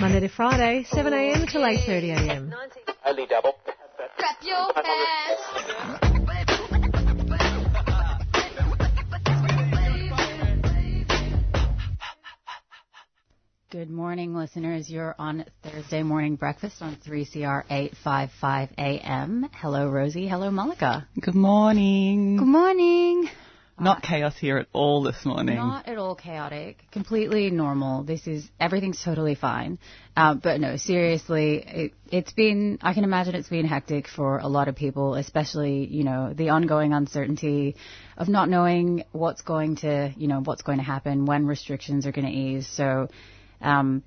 Monday to Friday, 7am till 8.30am. Only double. Clap your hands. Good morning, listeners. You're on Thursday morning breakfast on 3CR 855 AM. Hello, Rosie. Hello, Malika. Good morning. Good morning. Not chaos here at all this morning. Not at all chaotic. Completely normal. This is everything's totally fine. Uh, but no, seriously, it, it's been. I can imagine it's been hectic for a lot of people, especially you know the ongoing uncertainty of not knowing what's going to you know what's going to happen when restrictions are going to ease. So. Um,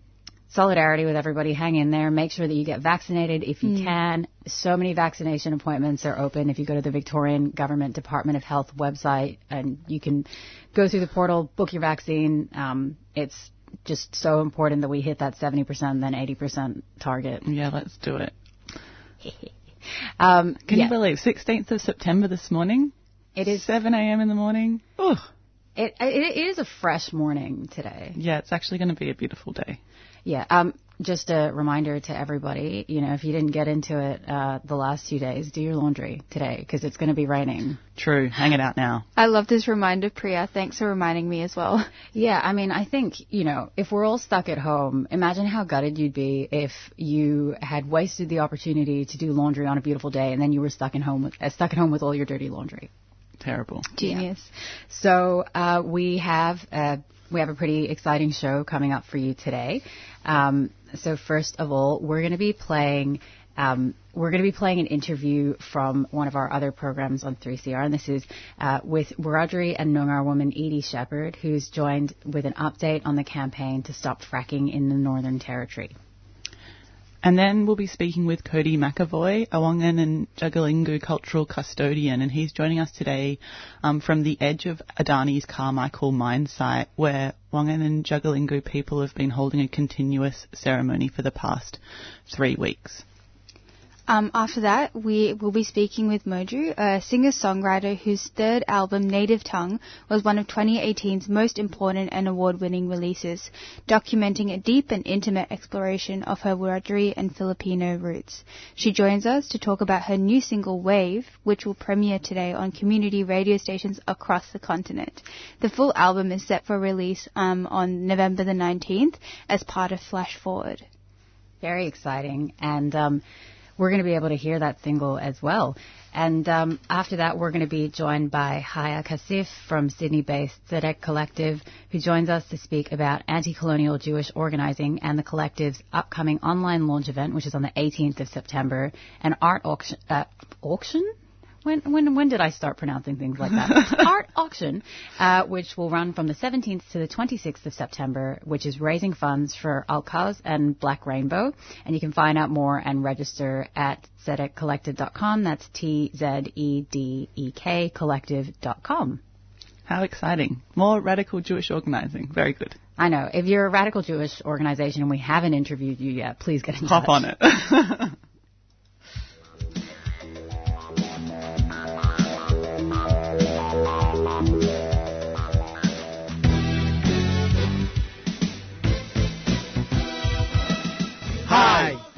solidarity with everybody. Hang in there. Make sure that you get vaccinated if you can. So many vaccination appointments are open. If you go to the Victorian Government Department of Health website and you can go through the portal, book your vaccine. Um, it's just so important that we hit that 70% then 80% target. Yeah, let's do it. Um, Can yeah, you believe 16th of September this morning? It is. 7 a.m. in the morning. Ugh. It, it, it is a fresh morning today. Yeah, it's actually going to be a beautiful day. Yeah. Um, just a reminder to everybody, you know, if you didn't get into it uh, the last few days, do your laundry today because it's going to be raining. True. Hang it out now. I love this reminder, Priya. Thanks for reminding me as well. Yeah, I mean, I think, you know, if we're all stuck at home, imagine how gutted you'd be if you had wasted the opportunity to do laundry on a beautiful day and then you were stuck in home with, uh, stuck at home with all your dirty laundry. Terrible. Genius. So uh, we have uh, we have a pretty exciting show coming up for you today. Um, so first of all, we're going to be playing. Um, we're going to be playing an interview from one of our other programs on 3CR, and this is uh, with Wiradjuri and Noongar woman Edie Shepherd, who's joined with an update on the campaign to stop fracking in the Northern Territory. And then we'll be speaking with Cody McAvoy, a Wangan and Jagalingou cultural custodian, and he's joining us today um, from the edge of Adani's Carmichael mine site, where Wangan and Jagalingou people have been holding a continuous ceremony for the past three weeks. Um, after that, we will be speaking with Mojo Juju, a singer-songwriter whose third album, Native Tongue, was one of 2018's most important and award-winning releases, documenting a deep and intimate exploration of her Wiradjuri and Filipino roots. She joins us to talk about her new single, Wave, which will premiere today on community radio stations across the continent. The full album is set for release um, on November the 19th as part of Flash Forward. Very exciting. And um, we're going to be able to hear that single as well. And um, after that, we're going to be joined by Haya Kasif from Sydney-based Tzedek Collective, who joins us to speak about anti-colonial Jewish organizing and the collective's upcoming online launch event, which is on the 18th of September, an art auction. Uh, auction? When, when, when did I start pronouncing things like that? Art auction, uh, which will run from the 17th to the 26th of September, which is raising funds for Al-Cause and Black Rainbow. And you can find out more and register at tzedekcollective.com. That's T-Z-E-D-E-K collective.com. How exciting. More radical Jewish organising. Very good. I know. If you're a radical Jewish organization and we haven't interviewed you yet, please get in Hop touch. on it.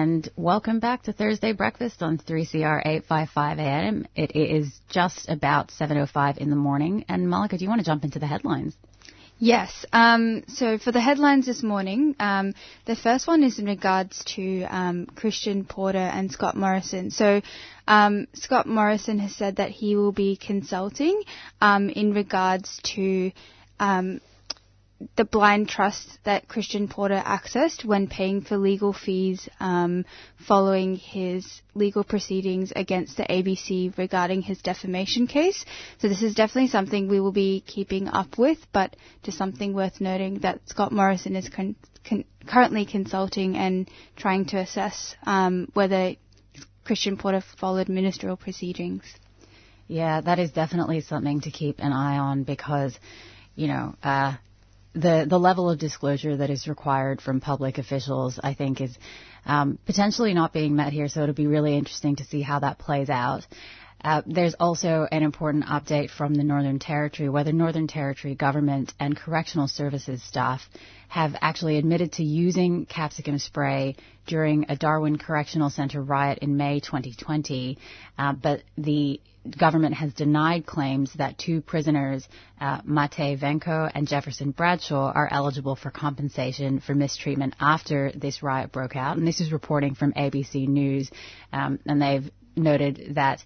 And welcome back to Thursday Breakfast on 3CR 855 AM. It is just about 7.05 in the morning. And Malika, do you want to jump into the headlines? Yes. Um, so for the headlines this morning, um, the first one is in regards to um, Christian Porter and Scott Morrison. So um, Scott Morrison has said that he will be consulting um, in regards to um, the blind trust that Christian Porter accessed when paying for legal fees um, following his legal proceedings against the ABC regarding his defamation case. So this is definitely something we will be keeping up with, but just something worth noting that Scott Morrison is con- con- currently consulting and trying to assess um, whether Christian Porter followed ministerial proceedings. Yeah, that is definitely something to keep an eye on because, you know, uh, the the level of disclosure that is required from public officials, I think, is um, potentially not being met here. So it'll be really interesting to see how that plays out. Uh, there's also an important update from the Northern Territory, where the Northern Territory government and correctional services staff have actually admitted to using capsicum spray during a Darwin Correctional Center riot in May 2020, uh, but the government has denied claims that two prisoners, uh, Mate Venko and Jefferson Bradshaw, are eligible for compensation for mistreatment after this riot broke out. And this is reporting from ABC News, um, and they've noted that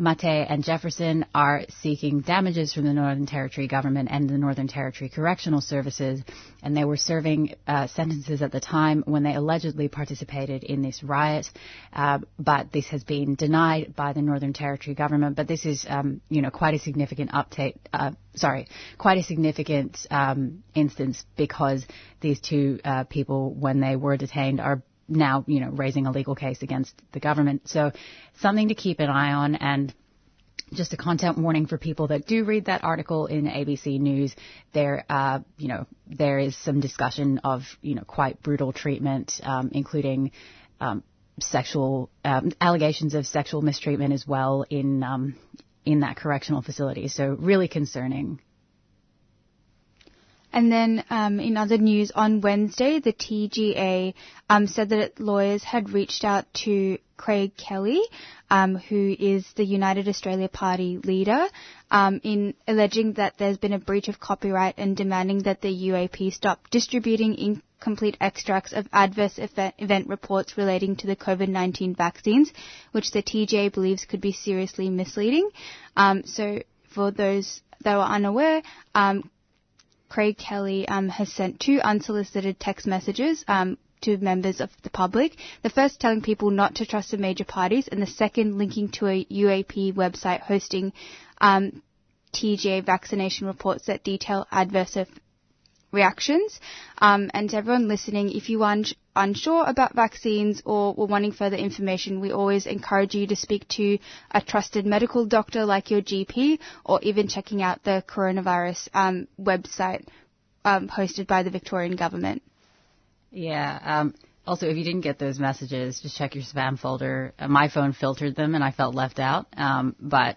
Mate and Jefferson are seeking damages from the Northern Territory government and the Northern Territory Correctional Services, and they were serving uh, sentences at the time when they allegedly participated in this riot. Uh, but this has been denied by the Northern Territory government. But this is, um, you know, quite a significant update. Uh, sorry, quite a significant um, instance because these two uh, people, when they were detained, are now, you know, raising a legal case against the government. So something to keep an eye on and just a content warning for people that do read that article in ABC News. There, uh, you know, there is some discussion of, you know, quite brutal treatment, um, including um, sexual um, allegations of sexual mistreatment as well in um, in that correctional facility. So really concerning. And then um, in other news, on Wednesday, the TGA um, said that lawyers had reached out to Craig Kelly, um, who is the United Australia Party leader, um, in alleging that there's been a breach of copyright and demanding that the UAP stop distributing incomplete extracts of adverse event reports relating to the COVID-19 vaccines, which the TGA believes could be seriously misleading. Um, so for those that were unaware, um, Craig Kelly um, has sent two unsolicited text messages um, to members of the public. The first telling people not to trust the major parties, and the second linking to a UAP website hosting um, TGA vaccination reports that detail adverse reactions. Um, and to everyone listening, if you are unsure about vaccines or were wanting further information, we always encourage you to speak to a trusted medical doctor like your GP or even checking out the coronavirus um, website um, hosted by the Victorian government. Yeah. Um, also, if you didn't get those messages, just check your spam folder. Uh, my phone filtered them and I felt left out. Um, but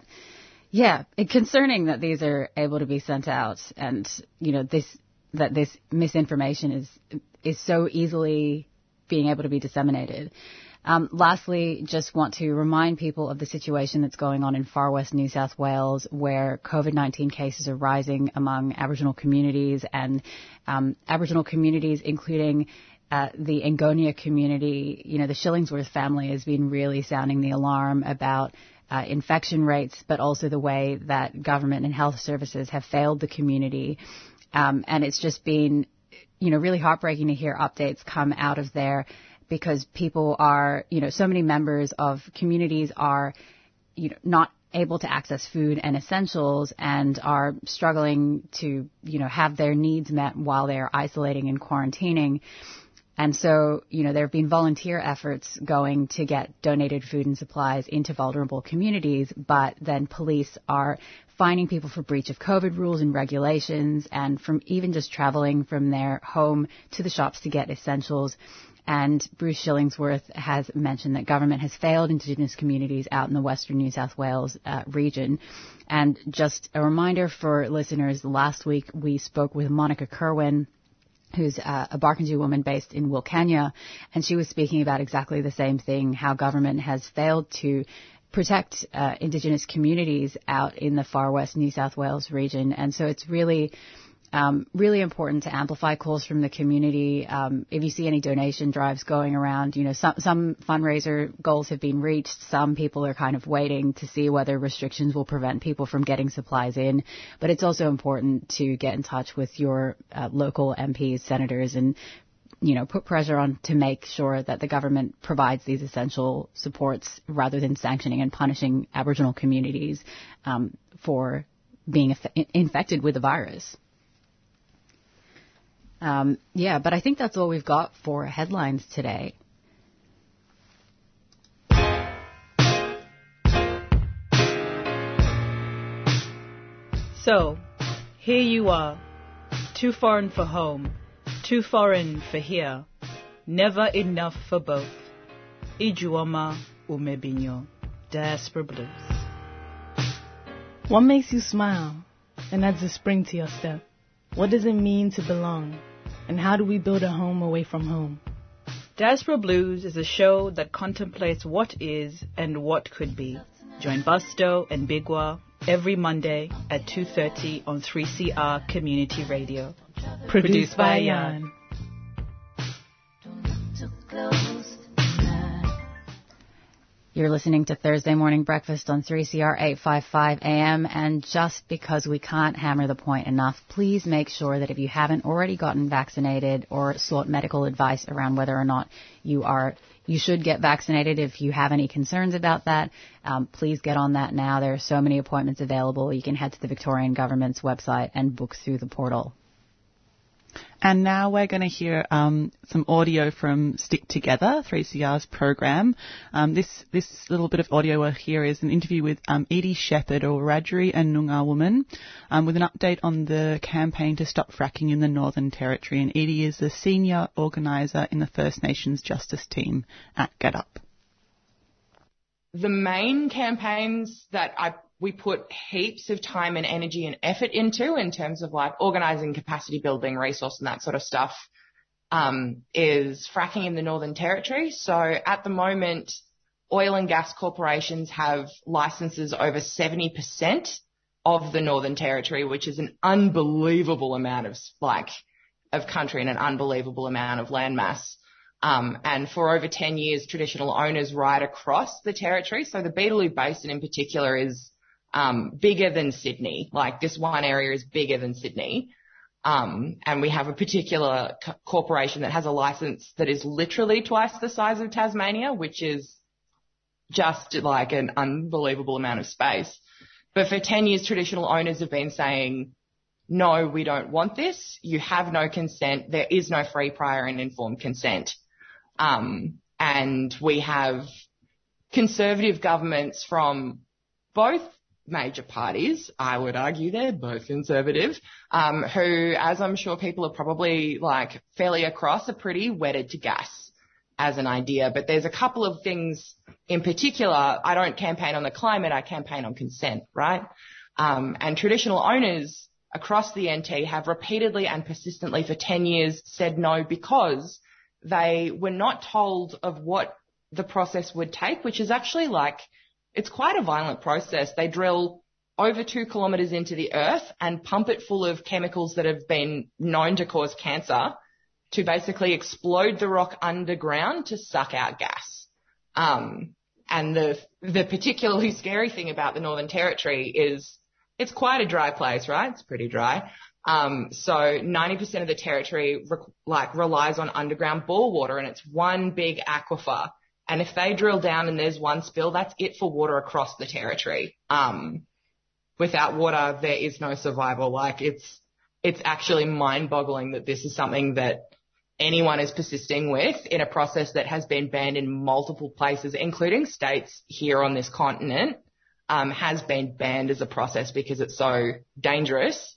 yeah, concerning that these are able to be sent out and, you know, this that this misinformation is is so easily being able to be disseminated. Um, lastly, just want to remind people of the situation that's going on in far west New South Wales, where COVID-19 cases are rising among Aboriginal communities and um, Aboriginal communities, including uh, the Angonia community. You know, the Shillingsworth family has been really sounding the alarm about uh, infection rates, but also the way that government and health services have failed the community. Um, and it's just been, you know, really heartbreaking to hear updates come out of there because people are, you know, so many members of communities are, you know, not able to access food and essentials and are struggling to, you know, have their needs met while they're isolating and quarantining. And so, you know, there have been volunteer efforts going to get donated food and supplies into vulnerable communities, but then police are finding people for breach of COVID rules and regulations and from even just traveling from their home to the shops to get essentials. And Bruce Shillingsworth has mentioned that government has failed Indigenous communities out in the Western New South Wales uh, region. And just a reminder for listeners, last week we spoke with Monica Kerwin, who's uh, a Barkindji woman based in Wilcannia, and she was speaking about exactly the same thing, how government has failed to protect uh, Indigenous communities out in the far west New South Wales region. And so it's really Um, really important to amplify calls from the community. Um, if you see any donation drives going around, you know, some, some fundraiser goals have been reached. Some people are kind of waiting to see whether restrictions will prevent people from getting supplies in. But it's also important to get in touch with your uh, local MPs, senators, and you know, put pressure on to make sure that the government provides these essential supports rather than sanctioning and punishing Aboriginal communities um, for being inf- infected with the virus. Um, yeah, but I think that's all we've got for headlines today. So, here you are, too foreign for home, too foreign for here, never enough for both. Ijeoma Umebinyuo, Diaspora Blues. What makes you smile and adds a spring to your step? What does it mean to belong? And how do we build a home away from home? Diaspora Blues is a show that contemplates what is and what could be. Join Busto and Bigwa every Monday at 2.30 on 3CR Community Radio. Produced, Produced by Jan. You're listening to Thursday Morning Breakfast on 3CR 855 AM, and just because we can't hammer the point enough, please make sure that if you haven't already gotten vaccinated or sought medical advice around whether or not you are, you should get vaccinated if you have any concerns about that, um, please get on that now. There are so many appointments available. You can head to the Victorian Government's website and book through the portal. And now we're going to hear um, some audio from Stick Together, 3CR's program. Um, this this little bit of audio we'll hear is an interview with um, Edie Shepherd, a Wiradjuri and Noongar woman, um, with an update on the campaign to stop fracking in the Northern Territory. And Edie is the senior organiser in the First Nations Justice Team at Get Up. The main campaigns that I we put heaps of time and energy and effort into in terms of like organizing capacity building, resource and that sort of stuff, um, is fracking in the Northern Territory. So at the moment, oil and gas corporations have licenses over 70% of the Northern Territory, which is an unbelievable amount of like of country and an unbelievable amount of landmass. Um, and for over 10 years, traditional owners right across the territory. So the Beetaloo Basin in particular is um, bigger than Sydney. Like this one area is bigger than Sydney. Um, and we have a particular co- corporation that has a license that is literally twice the size of Tasmania, which is just like an unbelievable amount of space. But for 10 years, traditional owners have been saying, no, we don't want this. You have no consent. There is no free, prior and informed consent. Um, and we have conservative governments from both major parties, I would argue they're both conservative, um, who, as I'm sure people are probably like fairly across, are pretty wedded to gas as an idea. But there's a couple of things in particular. I don't campaign on the climate, I campaign on consent, right? Um, and traditional owners across the NT have repeatedly and persistently for 10 years said no because they were not told of what the process would take, which is actually like it's quite a violent process. They drill over two kilometres into the earth and pump it full of chemicals that have been known to cause cancer to basically explode the rock underground to suck out gas. Um, and the the particularly scary thing about the Northern Territory is it's quite a dry place, right? It's pretty dry. Um, so 90% of the territory re- like relies on underground bore water, and it's one big aquifer. And if they drill down and there's one spill, that's it for water across the territory. Um, without water, there is no survival. Like it's, it's actually mind boggling that this is something that anyone is persisting with in a process that has been banned in multiple places, including states here on this continent, um, has been banned as a process because it's so dangerous.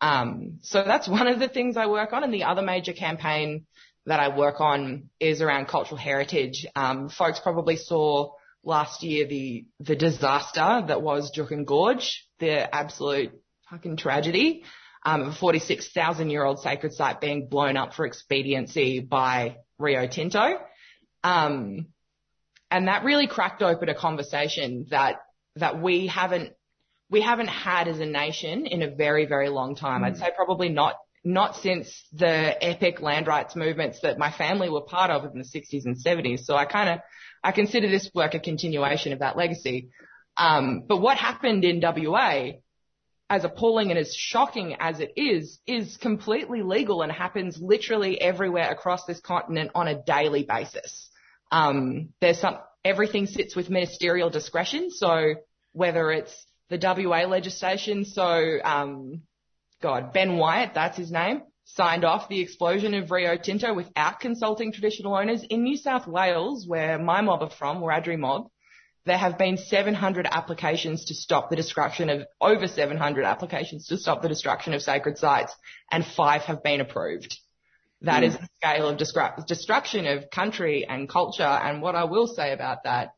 Um, so that's one of the things I work on. And the other major campaign that I work on is around cultural heritage. Um, folks probably saw last year the the disaster that was Juukan Gorge, the absolute fucking tragedy um, of a 46,000 year old sacred site being blown up for expediency by Rio Tinto. Um, and that really cracked open a conversation that that we haven't we haven't had as a nation in a very, very long time. Mm. I'd say probably not, not since the epic land rights movements that my family were part of in the 60s and 70s. So I kind of, I consider this work a continuation of that legacy. Um, but what happened in WA, as appalling and as shocking as it is, is completely legal and happens literally everywhere across this continent on a daily basis. Um, there's some, everything sits with ministerial discretion. So whether it's the WA legislation, so, um, God, Ben Wyatt, that's his name, signed off the explosion of Rio Tinto without consulting traditional owners. In New South Wales, where my mob are from, Wiradjuri mob, there have been 700 applications to stop the destruction of, over 700 applications to stop the destruction of sacred sites, and five have been approved. That mm. is the scale of destruction of country and culture. And what I will say about that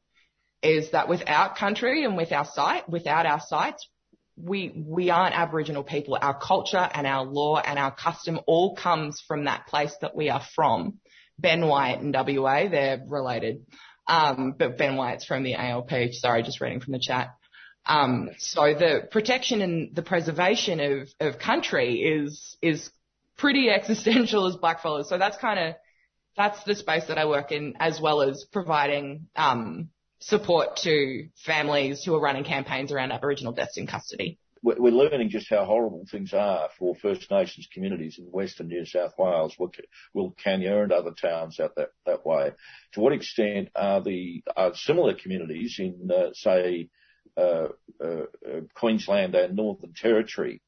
is that without country and with our site, without our sites, we, we aren't Aboriginal people. Our culture and our law and our custom all comes from that place that we are from. Ben Wyatt and WA, they're related. Um, but Ben Wyatt's from the ALP. Sorry, just reading from the chat. Um, so the protection and the preservation of, of country is, is pretty existential as blackfellas. So that's kind of, that's the space that I work in as well as providing, um, support to families who are running campaigns around Aboriginal deaths in custody. We're learning just how horrible things are for First Nations communities in Western New South Wales, Wilcannia and other towns out that, that way. To what extent are the are similar communities in, uh, say, uh, uh, Queensland and Northern Territory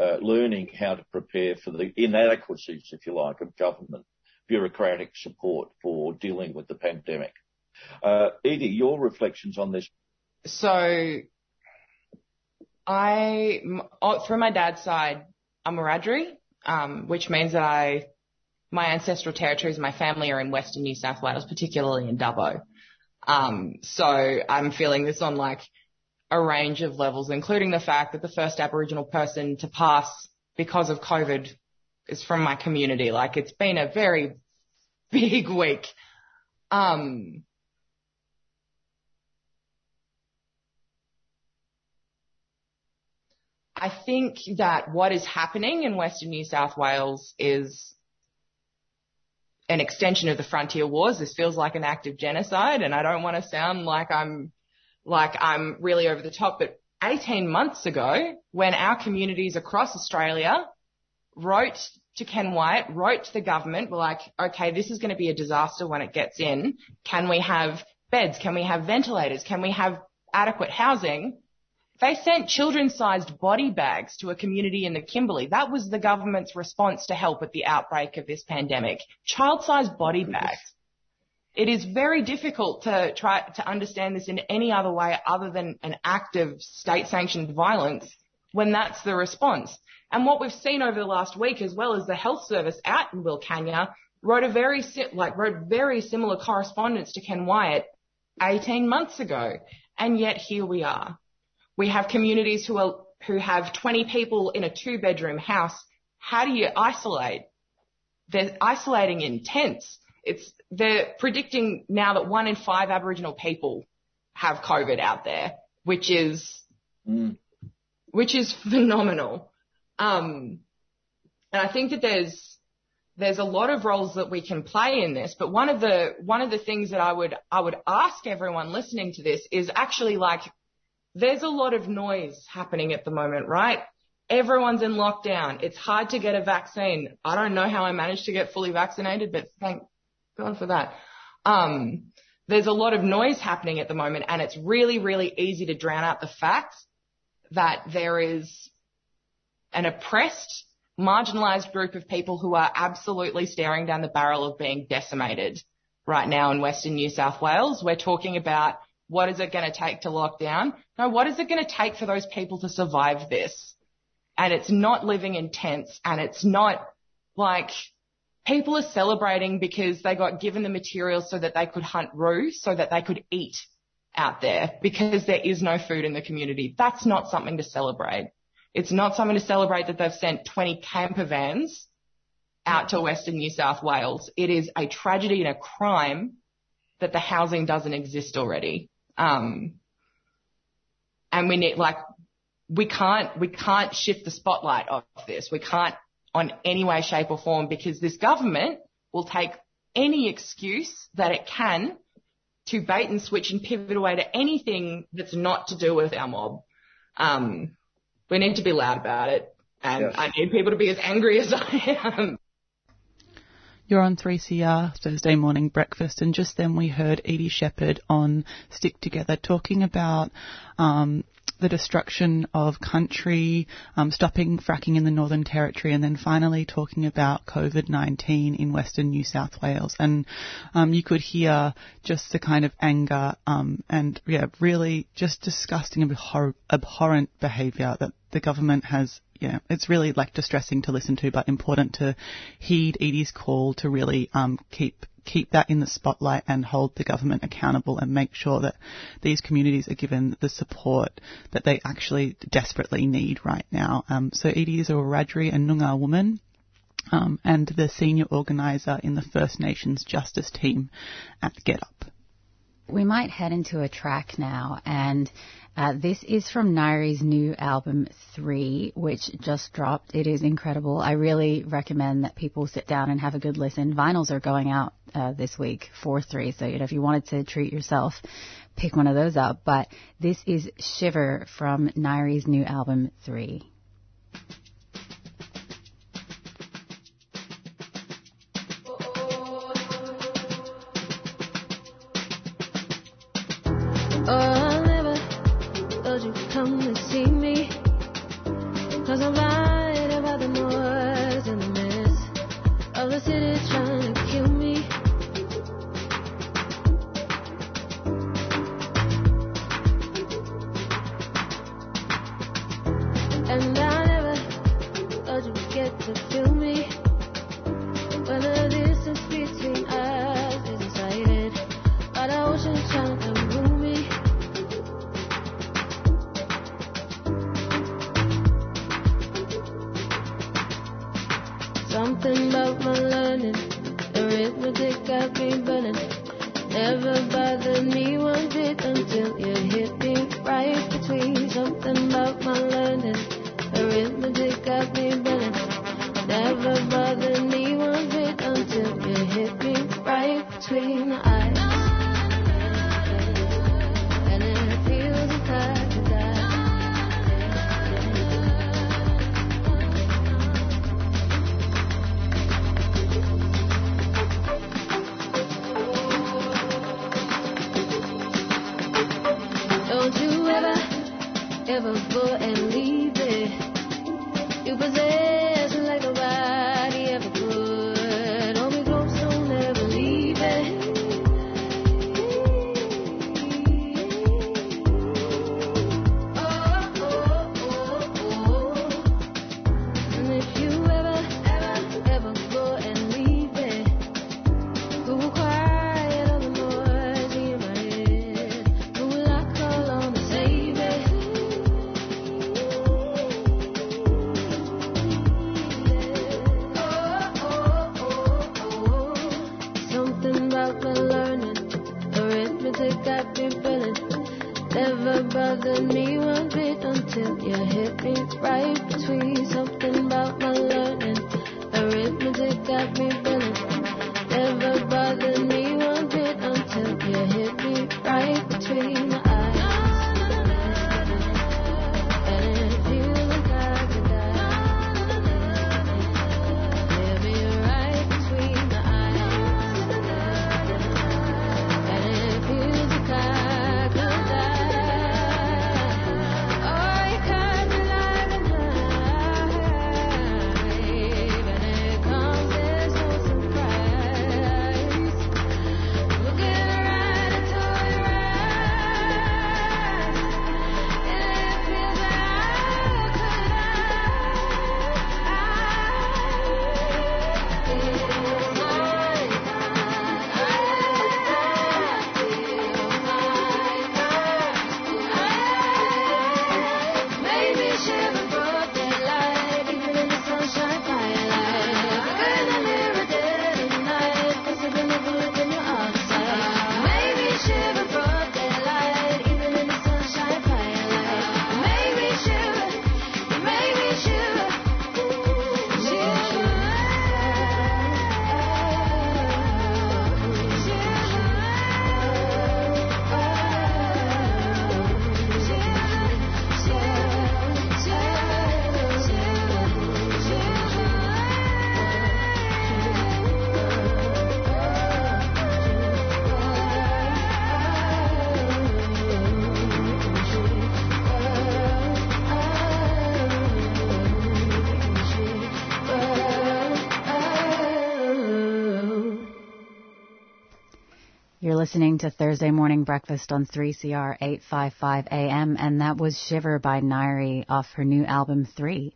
uh, learning how to prepare for the inadequacies, if you like, of government bureaucratic support for dealing with the pandemic? Uh, Edie, your reflections on this. So I, oh, through my dad's side, I'm a Wiradjuri, um, which means that I, my ancestral territories, my family are in Western New South Wales, particularly in Dubbo. Um, so I'm feeling this on like a range of levels, including the fact that the first Aboriginal person to pass because of COVID is from my community. Like it's been a very big week. Um, I think that what is happening in Western New South Wales is an extension of the frontier wars. This feels like an act of genocide and I don't want to sound like I'm, like I'm really over the top, but 18 months ago when our communities across Australia wrote to Ken Wyatt, wrote to the government, were like, okay, this is going to be a disaster when it gets in. Can we have beds? Can we have ventilators? Can we have adequate housing? They sent children-sized body bags to a community in the Kimberley. That was the government's response to help at the outbreak of this pandemic. Child-sized body bags. It is very difficult to try to understand this in any other way other than an act of state-sanctioned violence when that's the response. And what we've seen over the last week, as well as the health service out in Wilcannia, wrote a very like wrote very similar correspondence to Ken Wyatt 18 months ago, and yet here we are. We have communities who are, who have 20 people in a two bedroom house. How do you isolate? They're isolating in tents. It's, they're predicting now that one in five Aboriginal people have COVID out there, which is, mm. which is phenomenal. Um, and I think that there's, there's a lot of roles that we can play in this, but one of the, one of the things that I would, I would ask everyone listening to this is actually like, there's a lot of noise happening at the moment, right? Everyone's in lockdown. It's hard to get a vaccine. I don't know how I managed to get fully vaccinated, but thank God for that. Um, there's a lot of noise happening at the moment and it's really, really easy to drown out the facts that there is an oppressed, marginalized group of people who are absolutely staring down the barrel of being decimated right now in Western New South Wales. We're talking about what is it going to take to lock down? No, what is it going to take for those people to survive this? And it's not living in tents and it's not like people are celebrating because they got given the materials so that they could hunt roo, so that they could eat out there because there is no food in the community. That's not something to celebrate. It's not something to celebrate that they've sent 20 camper vans out to Western New South Wales. It is a tragedy and a crime that the housing doesn't exist already. Um, and we need like we can't, we can't shift the spotlight off this. We can't on any way, shape or form because this government will take any excuse that it can to bait and switch and pivot away to anything that's not to do with our mob. Um, we need to be loud about it and yes. I need people to be as angry as I am. You're on 3CR Thursday morning breakfast, and just then we heard Edie Shepherd on Stick Together talking about um, the destruction of country, um, stopping fracking in the Northern Territory, and then finally talking about COVID-19 in Western New South Wales. And um, you could hear just the kind of anger um, and yeah, really just disgusting, abhor- abhorrent behaviour that the government has yeah, it's really like distressing to listen to, but important to heed Edie's call to really um, keep keep that in the spotlight and hold the government accountable and make sure that these communities are given the support that they actually desperately need right now. Um, so Edie is a Wiradjuri and Noongar woman. Um, and the senior organiser in the First Nations Justice team at Get Up. We might head into a track now, and uh, this is from Nairi's new album, Three, which just dropped. It is incredible. I really recommend that people sit down and have a good listen. Vinyls are going out uh, this week for Three, so you know, if you wanted to treat yourself, pick one of those up. But this is Shiver from Nairi's new album, Three. You're listening to Thursday Morning Breakfast on 3CR 855 AM, and that was Shiver by Nairi off her new album 3.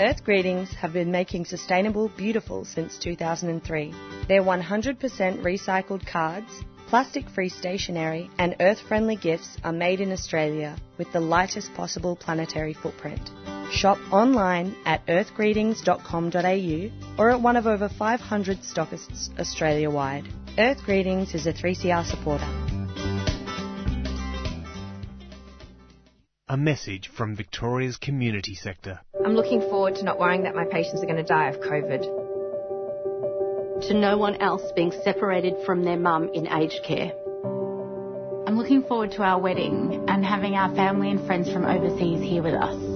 Earth Greetings have been making sustainable beautiful since 2003. Their 100% recycled cards, plastic free stationery, and earth friendly gifts are made in Australia with the lightest possible planetary footprint. Shop online at earthgreetings.com.au or at one of over 500 stockists Australia wide. Earth Greetings is a 3CR supporter. A message from Victoria's community sector. I'm looking forward to not worrying that my patients are going to die of COVID. To no one else being separated from their mum in aged care. I'm looking forward to our wedding and having our family and friends from overseas here with us.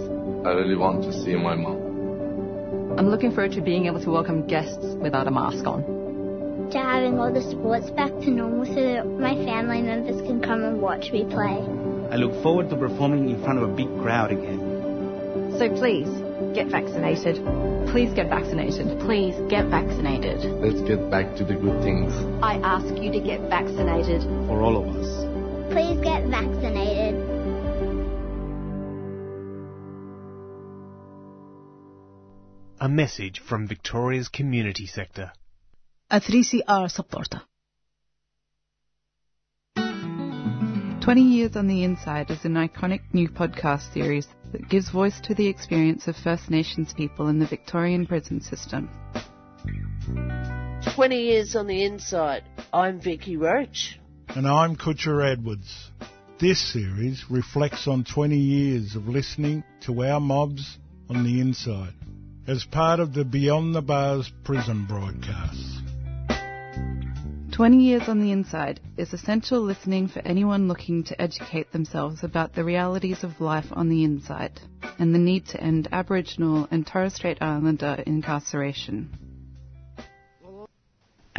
I really want to see my mom. I'm looking forward to being able to welcome guests without a mask on. To having all the sports back to normal so that my family members can come and watch me play. I look forward to performing in front of a big crowd again. So please, get vaccinated. Please get vaccinated. Please get vaccinated. Let's get back to the good things. I ask you to get vaccinated. For all of us. Please get vaccinated. A message from Victoria's community sector. A 3CR supporter. 20 Years on the Inside is an iconic new podcast series that gives voice to the experience of First Nations people in the Victorian prison system. 20 Years on the Inside. I'm Vicky Roach. And I'm Kutcha Edwards. This series reflects on 20 years of listening to our mobs on the inside as part of the Beyond the Bars prison broadcast. 20 Years on the Inside is essential listening for anyone looking to educate themselves about the realities of life on the inside and the need to end Aboriginal and Torres Strait Islander incarceration.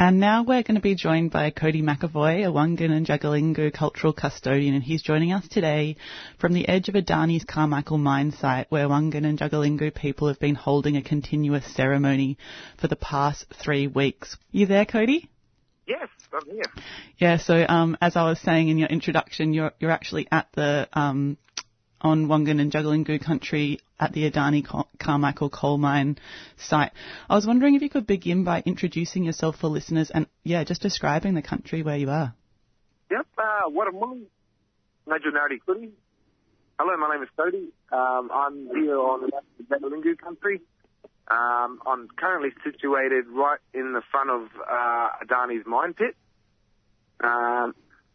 And now we're going to be joined by Cody McAvoy, a Wangan and Jagalingou cultural custodian, and he's joining us today from the edge of Adani's Carmichael mine site, where Wangan and Jagalingou people have been holding a continuous ceremony for the past three weeks. You there, Cody? Yes, I'm here. Yeah, so um, as I was saying in your introduction, you're you're actually at the um, on Wangan and Jagalingou country at the Adani Carmichael coal mine site. I was wondering if you could begin by introducing yourself for listeners and yeah, just describing the country where you are. Yep, uh, Hello, my name is Cody. Um, I'm here on the Jagalingou country. Um, I'm currently situated right in the front of uh, Adani's mine pit. Um,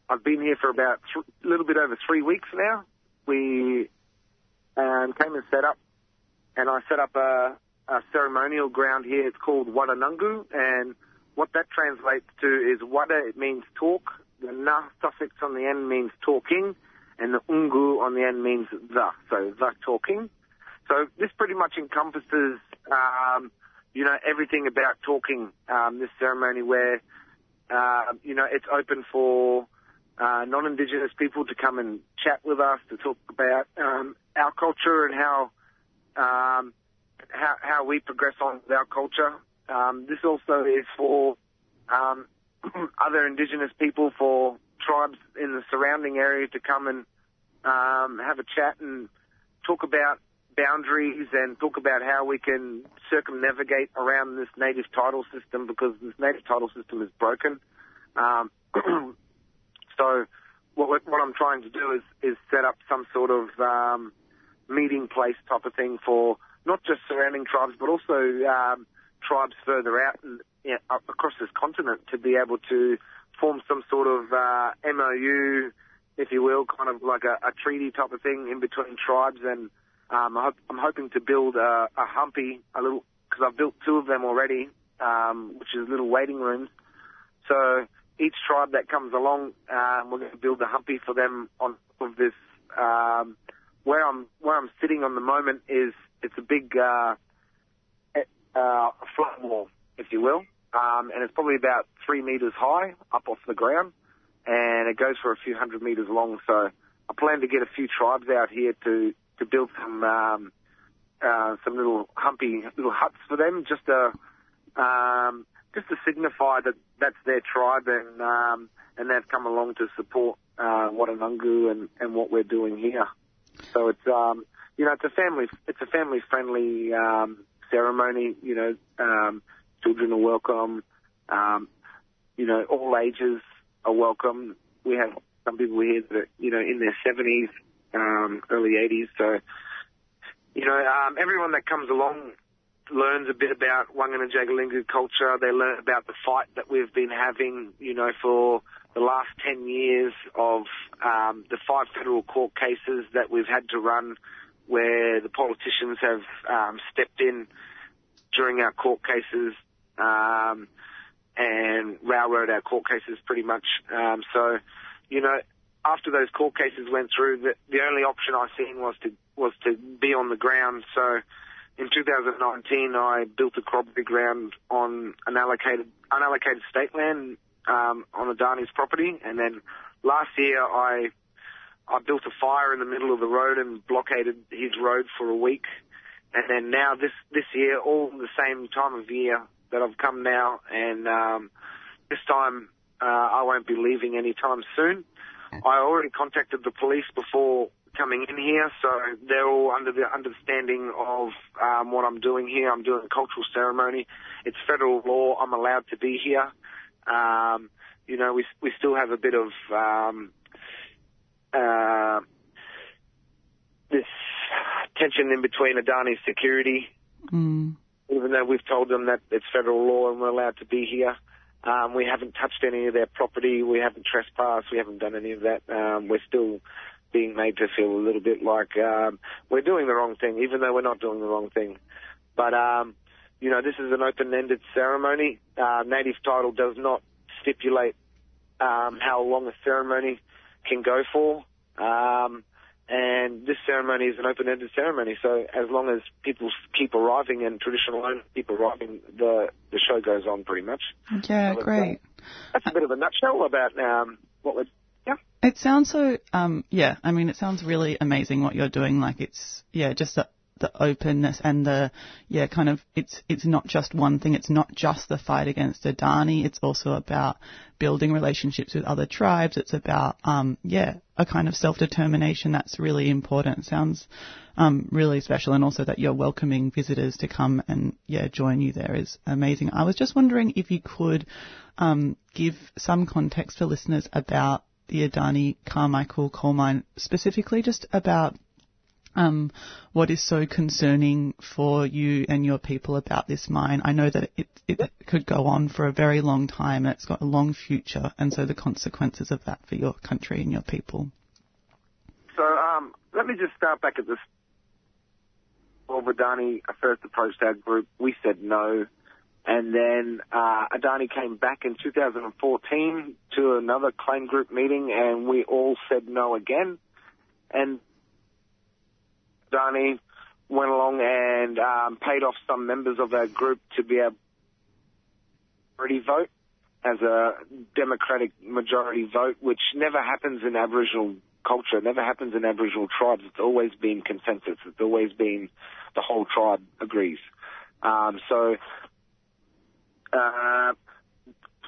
I've been here for about a th- little bit over three weeks now. We um, came and set up, and I set up a, a ceremonial ground here. It's called Wadanungu, and what that translates to is Wada, it means talk. The na suffix on the end means talking, and the ungu on the end means the, so the talking. So this pretty much encompasses, um, you know, everything about talking. Um, this ceremony where, uh, you know, it's open for uh, non-Indigenous people to come and chat with us to talk about um, our culture and how, um, how how we progress on with our culture. Um, this also is for um, other Indigenous people, for tribes in the surrounding area to come and um, have a chat and talk about boundaries and talk about how we can circumnavigate around this native title system because this native title system is broken. Um, so what, what I'm trying to do is, is set up some sort of um, meeting place type of thing for not just surrounding tribes, but also um, tribes further out and you know, across this continent to be able to form some sort of uh, MOU, if you will, kind of like a, a treaty type of thing in between tribes. And um, I I'm hoping to build a, a humpy, a little, because I've built two of them already, um, which is little waiting rooms. So each tribe that comes along, um, we're going to build a humpy for them on of this. Um, where I'm where I'm sitting on the moment is it's a big uh, uh, flat wall, if you will, um, and it's probably about three meters high up off the ground, and it goes for a few hundred meters long. So I plan to get a few tribes out here to to build some um, uh, some little humpy little huts for them, just to um, just to signify that that's their tribe and um, and they've come along to support uh, Waddananggu and, and what we're doing here. So it's um, you know it's a family it's a family friendly um, ceremony. You know, um, children are welcome. Um, you know, all ages are welcome. We have some people here that you know in their 70s, um, early 80s. So you know, um, everyone that comes along learns a bit about Wangan and Jagalingou culture. They learn about the fight that we've been having, you know, for the last 10 years of um, the five federal court cases that we've had to run where the politicians have um, stepped in during our court cases um, and railroad our court cases pretty much. Um, so, you know, after those court cases went through, the, the only option I seen was to was to be on the ground. So, in 2019, I built a corroboree ground on unallocated unallocated state land um, on Adani's property, and then last year I I built a fire in the middle of the road and blockaded his road for a week, and then now this this year, all the same time of year that I've come now, and um, this time uh, I won't be leaving anytime soon. I already contacted the police before coming in here, so they're all under the understanding of um, what I'm doing here. I'm doing a cultural ceremony. It's federal law. I'm allowed to be here. Um, you know, we we still have a bit of um, uh, this tension in between Adani's security, Mm. even though we've told them that it's federal law and we're allowed to be here. Um, we haven't touched any of their property. We haven't trespassed. We haven't done any of that. Um, we're still being made to feel a little bit like um, we're doing the wrong thing, even though we're not doing the wrong thing. But um, you know, this is an open-ended ceremony. Uh, native title does not stipulate um, how long a ceremony can go for. Um, and this ceremony is an open-ended ceremony, so as long as people keep arriving and traditional owners keep arriving, the the show goes on pretty much. Yeah, So great. uh, that's a bit of a nutshell about um, what we're. Yeah. It sounds so, um, yeah, I mean, it sounds really amazing what you're doing. Like it's, yeah, just the, the openness and the, yeah, kind of, it's, it's not just one thing. It's not just the fight against Adani. It's also about building relationships with other tribes. It's about, um, yeah, a kind of self-determination that's really important. It sounds, um, really special. And also that you're welcoming visitors to come and, yeah, join you there is amazing. I was just wondering if you could, um, give some context for listeners about the Adani Carmichael coal mine, specifically just about um, what is so concerning for you and your people about this mine. I know that it, it could go on for a very long time and it's got a long future, and so the consequences of that for your country and your people. So um, let me just start back at this. Well, Adani first approached our group. We said no. And then uh, Adani came back in 2014 to another claim group meeting, and we all said no again. And Adani went along and um, paid off some members of our group to be able to vote as a democratic majority vote, which never happens in Aboriginal culture, never happens in Aboriginal tribes. It's always been consensus. It's always been the whole tribe agrees. Um, so uh,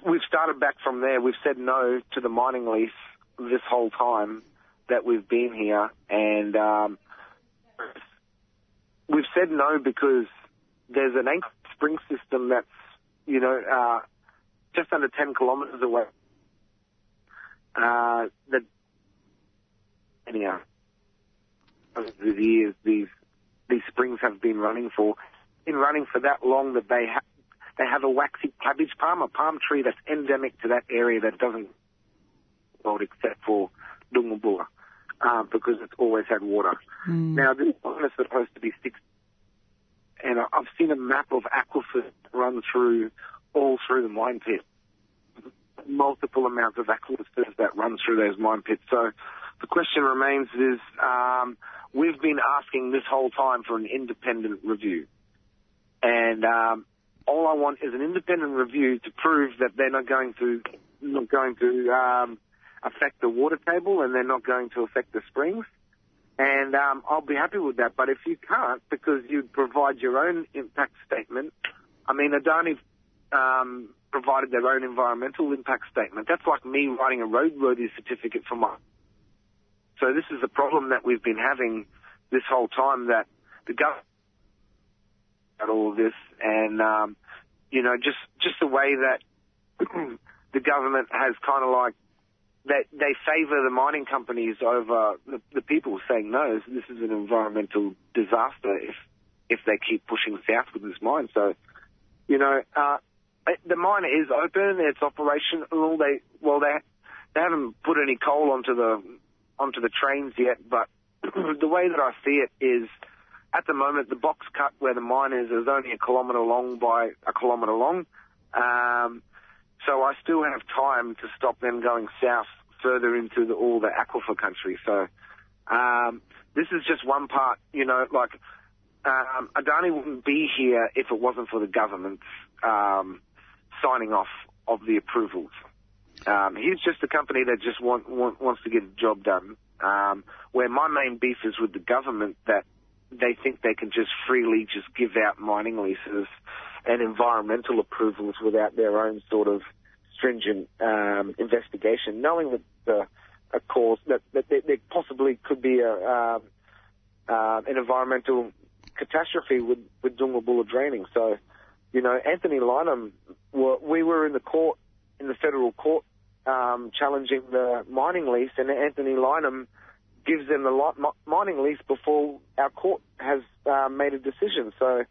we've started back from there. We've said no to the mining lease this whole time that we've been here, and um, we've said no because there's an anchor spring system that's you know uh, just under 10 kilometres away. Uh, that anyhow, over the years these these springs have been running for, been running for that long that they have they have a waxy cabbage palm, a palm tree that's endemic to that area that doesn't grow except for Doongmabulla, uh, because it's always had water. Now this one is supposed to be six, and I've seen a map of aquifers run through all through the mine pit. Multiple amounts of aquifers that run through those mine pits. So the question remains is, um, we've been asking this whole time for an independent review. And um, all I want is an independent review to prove that they're not going to not going to um, affect the water table and they're not going to affect the springs. And um, I'll be happy with that. But if you can't, because you provide your own impact statement, I mean, Adani um, provided their own environmental impact statement. That's like me writing a roadworthy certificate for my. So this is the problem that we've been having this whole time that the government at all of this, and um, you know, just just the way that the government has kind of like that they favour the mining companies over the, the people, saying no, this is an environmental disaster if if they keep pushing south with this mine. So, you know, uh, the mine is open, it's operational. They well, they they haven't put any coal onto the onto the trains yet, but the way that I see it is at the moment, the box cut where the mine is is only a kilometre long by a kilometre long. Um, so I still have time to stop them going south further into the, all the aquifer country. So um, this is just one part, you know, like um, Adani wouldn't be here if it wasn't for the government um, signing off of the approvals. Um, he's just a company that just want, want, wants to get the job done. Um, where my main beef is with the government that they think they can just freely just give out mining leases and environmental approvals without their own sort of stringent um, investigation, knowing that the a cause that, that there, possibly could be a um, uh, an environmental catastrophe with with Dungwa draining. So, you know, Anthony Lynham, we were in the court in the federal court um, challenging the mining lease, and Anthony Lynham gives them the lot, mining lease before our court has uh, made a decision. So,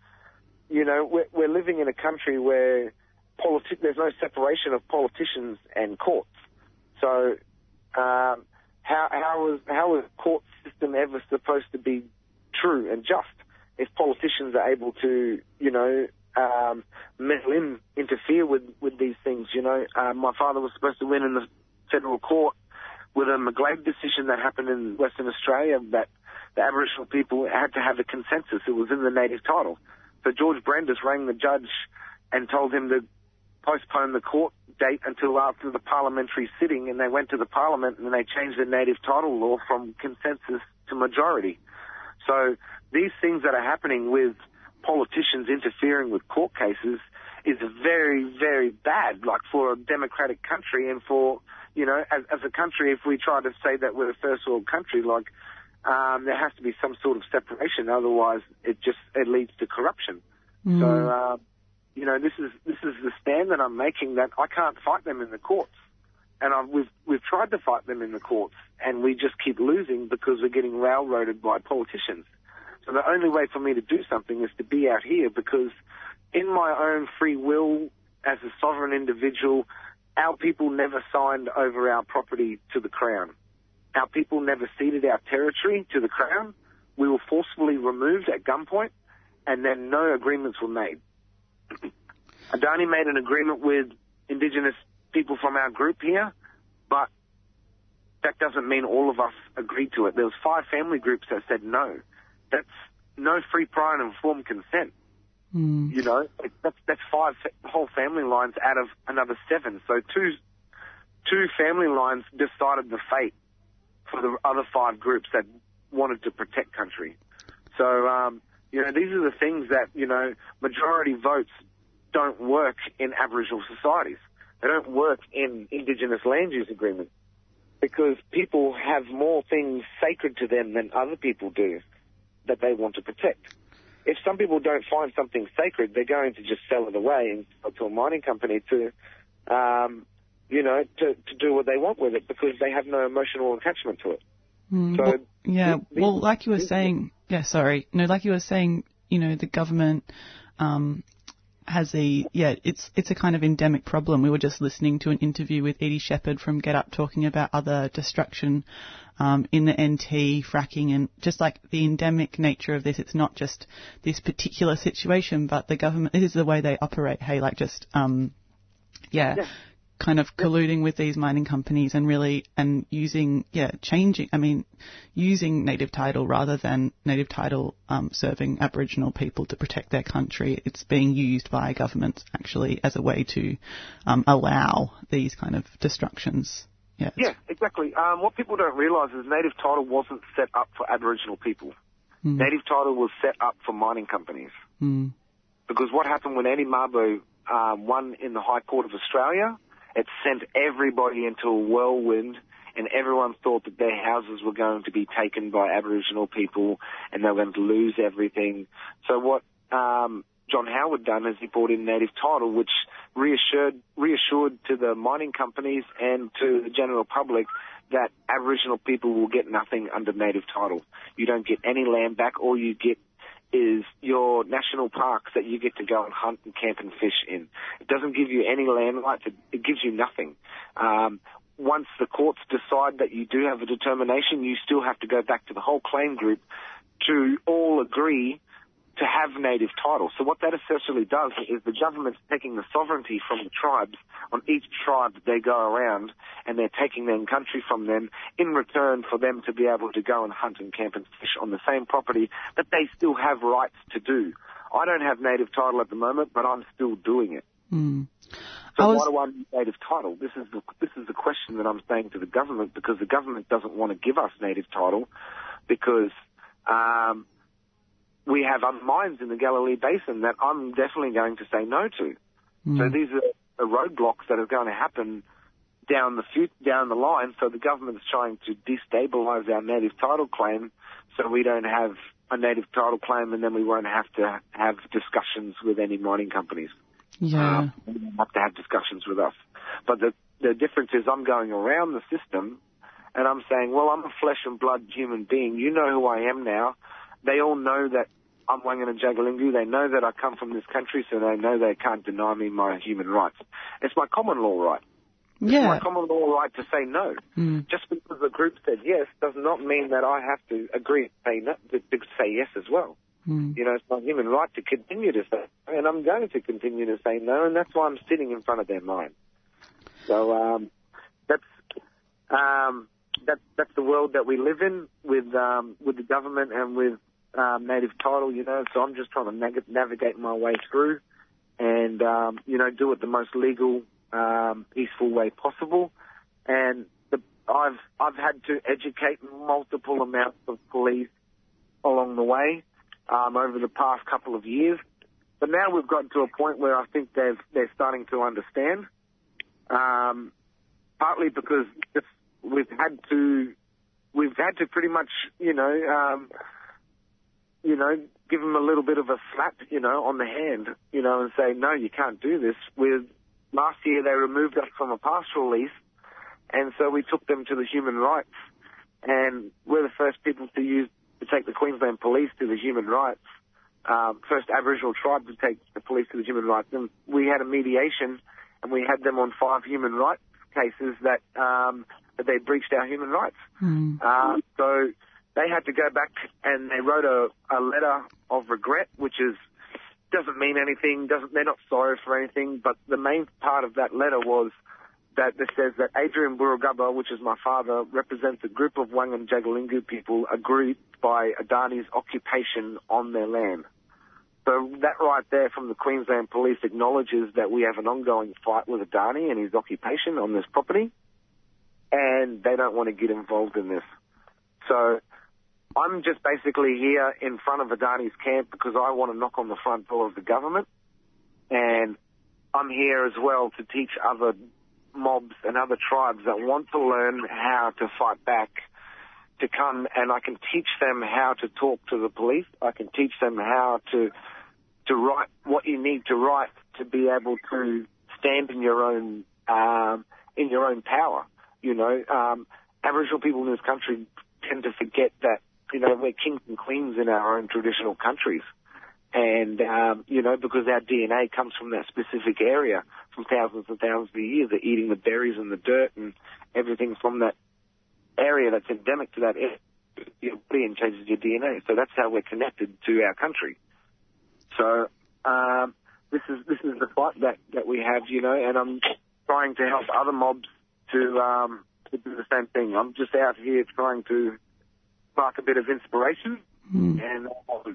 you know, we're, we're living in a country where politi- there's no separation of politicians and courts. So, um, how how is how is court system ever supposed to be true and just if politicians are able to, you know, um, meddle in, interfere with with these things? You know, uh, my father was supposed to win in the federal court with a McGlade decision that happened in Western Australia that the Aboriginal people had to have a consensus. It was in the native title. So George Brandis rang the judge and told him to postpone the court date until after the parliamentary sitting, and they went to the parliament and they changed the native title law from consensus to majority. So these things that are happening with politicians interfering with court cases is very, very bad, like for a democratic country and for you know, as, as a country, if we try to say that we're a first world country, like, um, there has to be some sort of separation. Otherwise, it just it leads to corruption. Mm. So, uh, you know, this is this is the stand that I'm making that I can't fight them in the courts, and I've, we've we've tried to fight them in the courts, and we just keep losing because we're getting railroaded by politicians. So the only way for me to do something is to be out here because, in my own free will, as a sovereign individual, our people never signed over our property to the Crown. Our people never ceded our territory to the Crown. We were forcefully removed at gunpoint, and then no agreements were made. Adani made an agreement with Indigenous people from our group here, but that doesn't mean all of us agreed to it. There was five family groups that said no. That's no free, prior, and informed consent. Mm. You know, that's that's five whole family lines out of another seven. So two two family lines decided the fate for the other five groups that wanted to protect country. So um, you know, these are the things that you know majority votes don't work in Aboriginal societies. They don't work in Indigenous land use agreements because people have more things sacred to them than other people do that they want to protect if some people don't find something sacred, they're going to just sell it away and to a mining company to, um, you know, to, to do what they want with it because they have no emotional attachment to it. Mm, so, well, yeah, the, well, like you were saying, yeah, sorry, no, like you were saying, you know, the government um, has a yeah, it's it's a kind of endemic problem. We were just listening to an interview with Edie Shepherd from Get Up talking about other destruction um, in the NT, fracking, and just like the endemic nature of this. It's not just this particular situation, but the government. This is the way they operate. Hey, like just um, yeah, yeah kind of colluding with these mining companies and really and using yeah changing I mean using native title rather than native title um, serving Aboriginal people to protect their country. It's being used by governments actually as a way to um, allow these kind of destructions. Yeah, yeah, exactly. Um, what people don't realise is native title wasn't set up for Aboriginal people. Mm. Native title was set up for mining companies. Mm. Because what happened when Eddie Mabo um, won in the High Court of Australia. It sent everybody into a whirlwind and everyone thought that their houses were going to be taken by Aboriginal people and they were going to lose everything. So what um, John Howard done is he brought in native title, which reassured reassured to the mining companies and to the general public that Aboriginal people will get nothing under native title. You don't get any land back. All you get is your national parks that you get to go and hunt and camp and fish in. It doesn't give you any land rights. It, gives you nothing. Um, once the courts decide that you do have a determination, you still have to go back to the whole claim group to all agree to have native title. So what that essentially does is the government's taking the sovereignty from the tribes on each tribe that they go around and they're taking their country from them in return for them to be able to go and hunt and camp and fish on the same property that they still have rights to do. I don't have native title at the moment, but I'm still doing it. Mm. So was... why do I need native title? This is the this is the question that I'm saying to the government because the government doesn't want to give us native title because um, we have mines in the Galilee Basin that I'm definitely going to say no to. Mm. So these are, roadblocks that are going to happen down the fut- down the line. So the government's trying to destabilise our native title claim, so we don't have a native title claim, and then we won't have to have discussions with any mining companies. Yeah. Um, don't have to have discussions with us. But the the difference is I'm going around the system, and I'm saying, well, I'm a flesh and blood human being. You know who I am now. They all know that I'm Wangan and Jagalingou. They know that I come from this country, so they know they can't deny me my human rights. It's my common law right. Yeah. It's my common law right to say no. Mm. Just because the group said yes does not mean that I have to agree to say, no, to, to say yes as well. Mm. You know, it's my human right to continue to say, no, and I'm going to continue to say no, and that's why I'm sitting in front of their mind. So um, that's um, that, that's the world that we live in with um, with the government and with um, native title. You know, so I'm just trying to nag- navigate my way through, and um, you know, do it the most legal, um, peaceful way possible. And the, I've I've had to educate multiple amounts of police along the way um, over the past couple of years. But now we've gotten to a point where I think they've they're starting to understand. Um, partly because we've had to we've had to pretty much you know um, you know give them a little bit of a slap you know on the hand you know and say no you can't do this. With last year they removed us from a pastoral lease, and so we took them to the human rights, and we're the first people to use to take the Queensland Police to the human rights. Um, first Aboriginal tribe to take the police to the human rights. And we had a mediation, and we had them on five human rights cases that um, that they breached our human rights. Mm. Uh, so they had to go back and they wrote a, a letter of regret, which is doesn't mean anything. Doesn't they're not sorry for anything, but the main part of that letter was that it says that Adrian Burragubba, which is my father, represents a group of Wangan Jagalingou people aggrieved by Adani's occupation on their land. So that right there from the Queensland Police acknowledges that we have an ongoing fight with Adani and his occupation on this property, and they don't want to get involved in this. So I'm just basically here in front of Adani's camp because I want to knock on the front door of the government, and I'm here as well to teach other mobs and other tribes that want to learn how to fight back to come and I can teach them how to talk to the police. I can teach them how to to write what you need to write to be able to stand in your own um, in your own power. You know, um, Aboriginal people in this country tend to forget that you know we're kings and queens in our own traditional countries, and um, you know because our DNA comes from that specific area from thousands and thousands of years. They're eating the berries and the dirt and everything from that area that's endemic to that area. Your body and changes your DNA. So that's how we're connected to our country. So um, this is this is the fight that, that we have, you know, and I'm trying to help other mobs to um, to do the same thing. I'm just out here trying to spark a bit of inspiration Mm. and uh,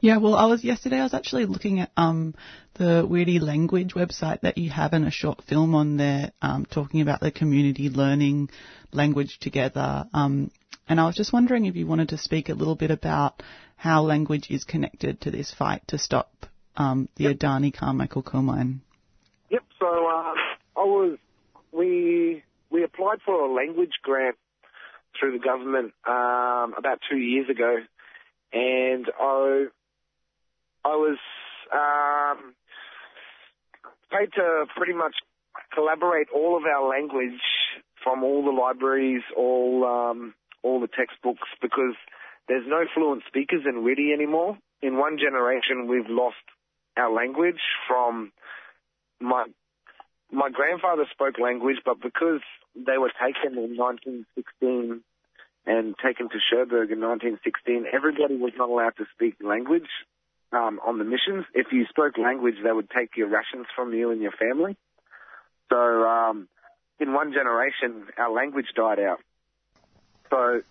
Yeah, well, I was yesterday. I was actually looking at um, the Wirdi Language website that you have and a short film on there um, talking about the community learning language together. Um, and I was just wondering if you wanted to speak a little bit about how language is connected to this fight to stop um, the Adani Carmichael coal mine. Yep. So uh, I was we we applied for a language grant through the government um, about two years ago, and I I was um, paid to pretty much collaborate all of our language from all the libraries, all um, all the textbooks, because there's no fluent speakers in Wirdi anymore. In one generation, we've lost our language from my my grandfather spoke language, but because they were taken in 1916 and taken to Cherbourg in 1916, everybody was not allowed to speak language um, on the missions. If you spoke language, they would take your rations from you and your family. So um, in one generation, our language died out. So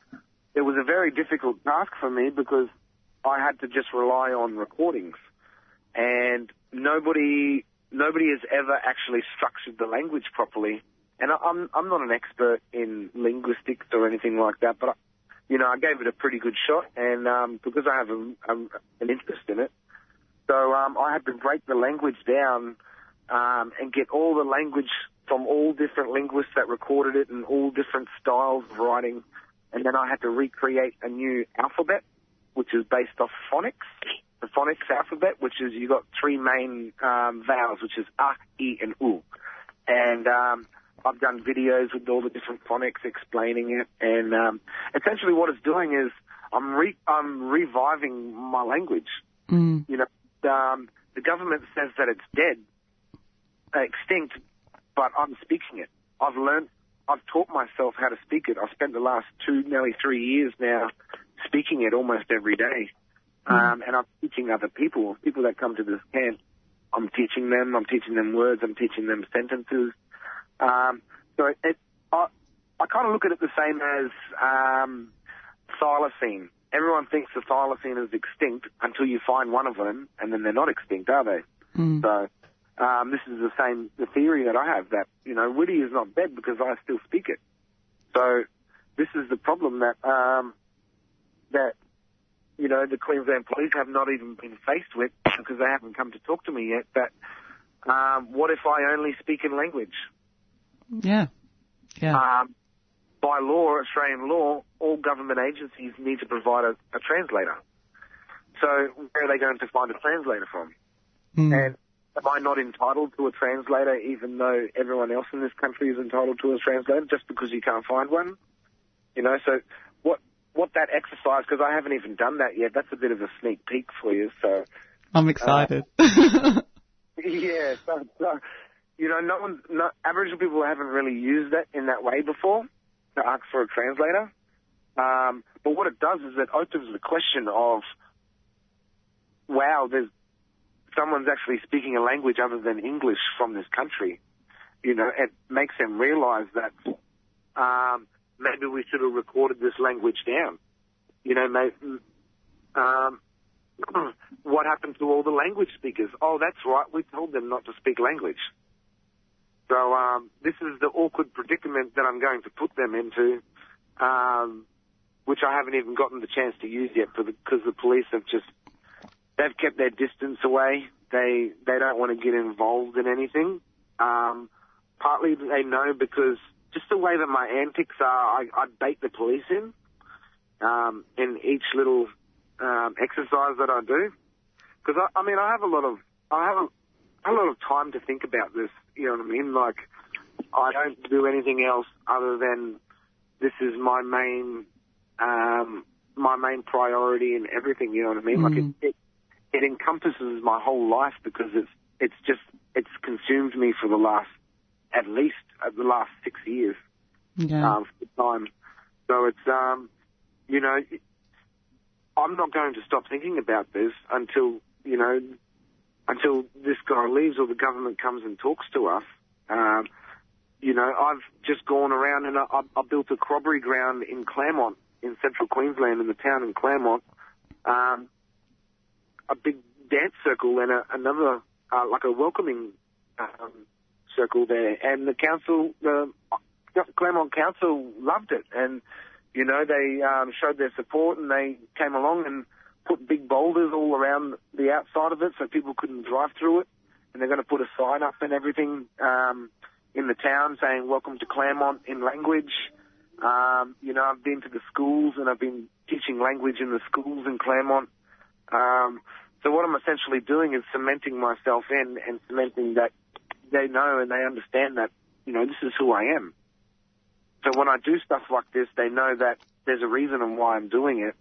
it was a very difficult task for me because I had to just rely on recordings, and nobody nobody has ever actually structured the language properly. And I, I'm I'm not an expert in linguistics or anything like that, but I, you know I gave it a pretty good shot, and um, because I have a, a, an interest in it, so um, I had to break the language down um, and get all the language from all different linguists that recorded it and all different styles of writing, and then I had to recreate a new alphabet, which is based off phonics the phonics alphabet, which is you got three main um, vowels, which is ah, e, and u. And um, I've done videos with all the different phonics explaining it, and um, essentially what it's doing is I'm re- I'm reviving my language. Mm. You know, um, the government says that it's dead, uh, extinct, but I'm speaking it. I've learned, I've taught myself how to speak it. I've spent the last two, nearly three years now speaking it almost every day. Um, and I'm teaching other people, people that come to this camp. I'm teaching them. I'm teaching them words. I'm teaching them sentences. Um, so it, it, I, I kind of look at it the same as um, thylacine. Everyone thinks the thylacine is extinct until you find one of them, and then they're not extinct, are they? Mm. So um, this is the same the theory that I have that you know Wirdi is not dead because I still speak it. So this is the problem that um, that you know, the Queensland Police have not even been faced with because they haven't come to talk to me yet. But um, what if I only speak in language? Yeah. Yeah. Um, by law, Australian law, all government agencies need to provide a, a translator. So where are they going to find a translator from? Mm. And am I not entitled to a translator even though everyone else in this country is entitled to a translator just because you can't find one? You know, so what that exercise, because I haven't even done that yet, that's a bit of a sneak peek for you. So I'm excited. Uh, yeah, so, so you know, no one, no, Aboriginal people haven't really used that in that way before to ask for a translator. Um, but what it does is it opens the question of, wow, there's someone's actually speaking a language other than English from this country. You know, it makes them realise that um, maybe we should have recorded this language down. You know, maybe, um, what happened to all the language speakers? Oh, that's right, we told them not to speak language. So um, this is the awkward predicament that I'm going to put them into, um, which I haven't even gotten the chance to use yet because the, the police have just they've kept their distance away. They they don't want to get involved in anything. Um, partly they know because just the way that my antics are, I, I bait the police in um, in each little um, exercise that I do. Because I, I mean, I have a lot of I have a, a lot of time to think about this. You know what I mean? Like, I don't do anything else other than this is my main um, my main priority in everything. You know what I mean? Mm. Like it, it it encompasses my whole life because it's it's just it's consumed me for the last at least uh, the last six years Yeah. um, time. So it's um, you know, I'm not going to stop thinking about this until you know, until this guy leaves or the government comes and talks to us. Um, you know, I've just gone around and I, I built a corroboree ground in Clermont, in central Queensland, in the town in Clermont. Um, a big dance circle and a, another, uh, like a welcoming um, circle there. And the council, the Clermont Council loved it. And, you know, they um, showed their support and they came along and put big boulders all around the outside of it so people couldn't drive through it. And they're going to put a sign up and everything um, in the town saying "Welcome to Clermont" in language. Um, you know, I've been to the schools and I've been teaching language in the schools in Clermont. Um, so what I'm essentially doing is cementing myself in and cementing that they know and they understand that, you know, this is who I am. So when I do stuff like this, they know that there's a reason and why I'm doing it,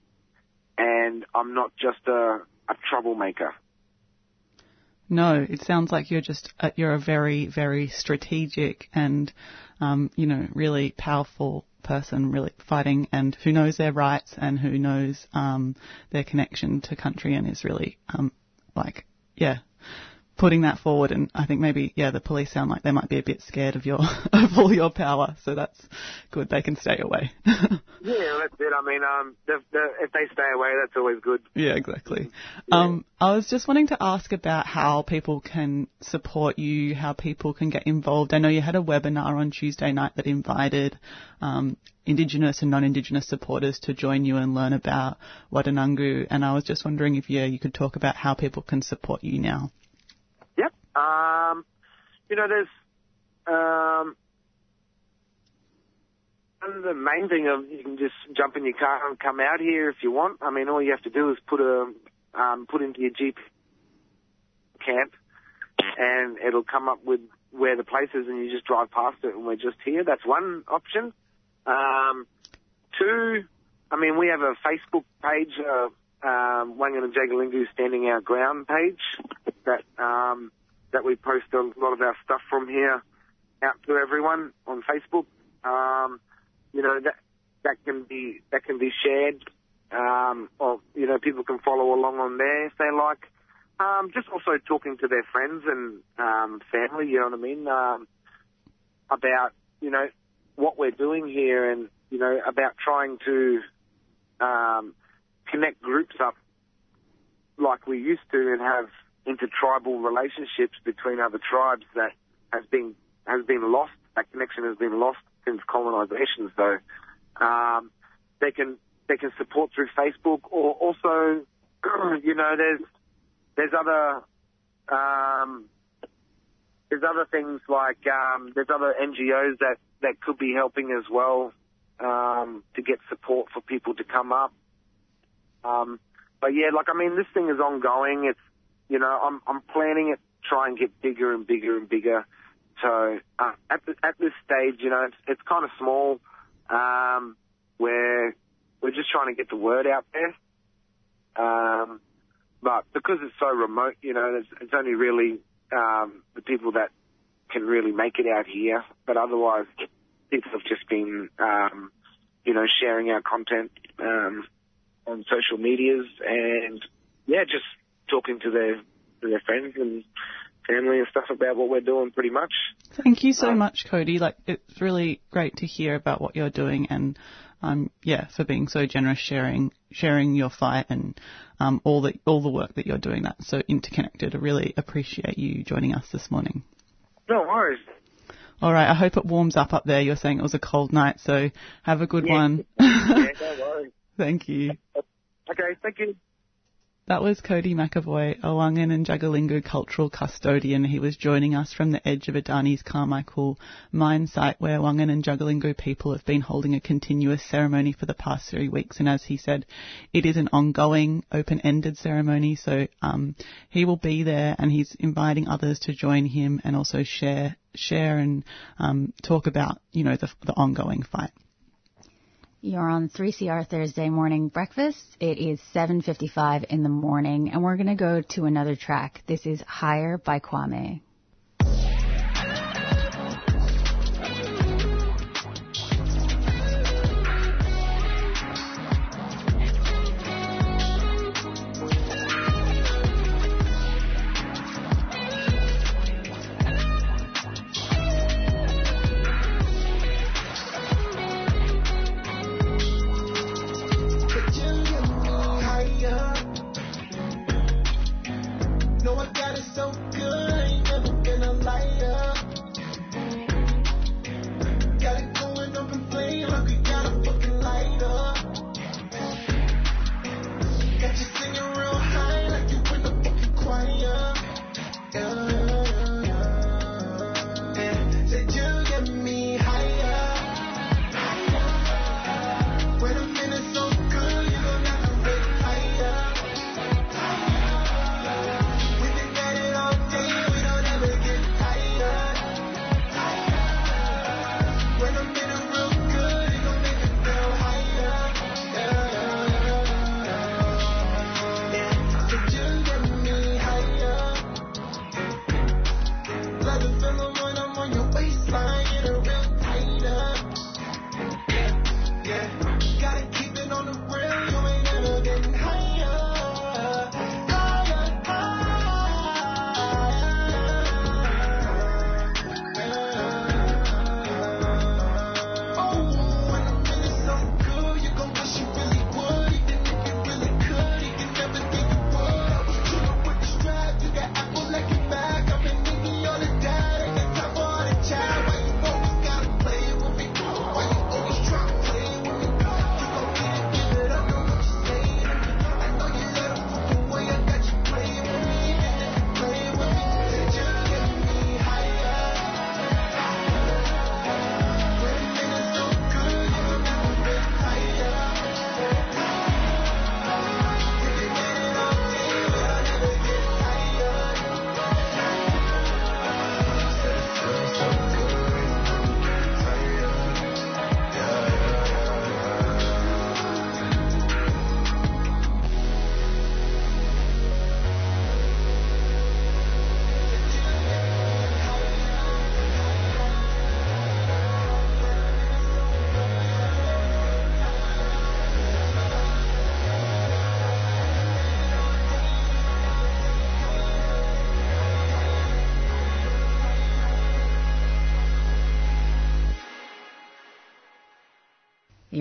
and I'm not just a, a troublemaker. No, it sounds like you're just uh, you're a very very strategic and um, you know really powerful person, really fighting and who knows their rights and who knows um, their connection to country and is really um, like yeah putting that forward. And I think maybe, yeah, the police sound like they might be a bit scared of your, of all your power. So that's good. They can stay away. yeah, that's it. I mean, um, the, the, if they stay away, that's always good. Yeah, exactly. Yeah. Um, I was just wanting to ask about how people can support you, how people can get involved. I know you had a webinar on Tuesday night that invited, um, Indigenous and non-Indigenous supporters to join you and learn about Waddananggu And I was just wondering if, yeah, you could talk about how people can support you now. Um, you know, there's um, and the main thing of you can just jump in your car and come out here if you want. I mean, all you have to do is put a um, put into your Jeep camp, and it'll come up with where the place is, and you just drive past it, and we're just here. That's one option. Um, two, I mean, we have a Facebook page, uh, um, Wangan and Jagalingou Standing Our Ground page that um, that we post a lot of our stuff from here out to everyone on Facebook. Um, you know that that can be that can be shared, um, or you know people can follow along on there if they like. Um, just also talking to their friends and um, family, you know what I mean, um, about you know what we're doing here, and you know about trying to um, connect groups up like we used to, and have intertribal relationships between other tribes that has been has been lost. That connection has been lost since colonisation. So um, they can they can support through Facebook, or also, you know, there's there's other um, there's other things like um, there's other NGOs that that could be helping as well um, to get support for people to come up. Um, but yeah, like I mean, this thing is ongoing. It's you know, I'm I'm planning it try and get bigger and bigger and bigger. So uh, at the, at this stage, you know, it's it's kind of small. Um, where we're just trying to get the word out there. Um, but because it's so remote, you know, it's, it's only really um, the people that can really make it out here. But otherwise, people have just been, um, you know, sharing our content um, on social medias and yeah, just talking to their to their friends and family and stuff about what we're doing pretty much. Thank you so um, much, Cody. Like it's really great to hear about what you're doing and um yeah, for being so generous sharing sharing your fight and um all the all the work that you're doing that's so interconnected. I really appreciate you joining us this morning. No worries. All right, I hope it warms up up there. You're saying it was a cold night, so have a good yeah. one. yeah, no worries. Thank you. Okay, thank you. That was Cody McAvoy, a Wangan and Jagalingou cultural custodian. He was joining us from the edge of Adani's Carmichael mine site where Wangan and Jagalingou people have been holding a continuous ceremony for the past three weeks. And as he said, it is an ongoing, open-ended ceremony. So um, he will be there and he's inviting others to join him and also share share and um, talk about, you know, the, the ongoing fight. You're on 3CR Thursday morning breakfast. It is 7:55 in the morning and we're going to go to another track. This is Higher by Kwame.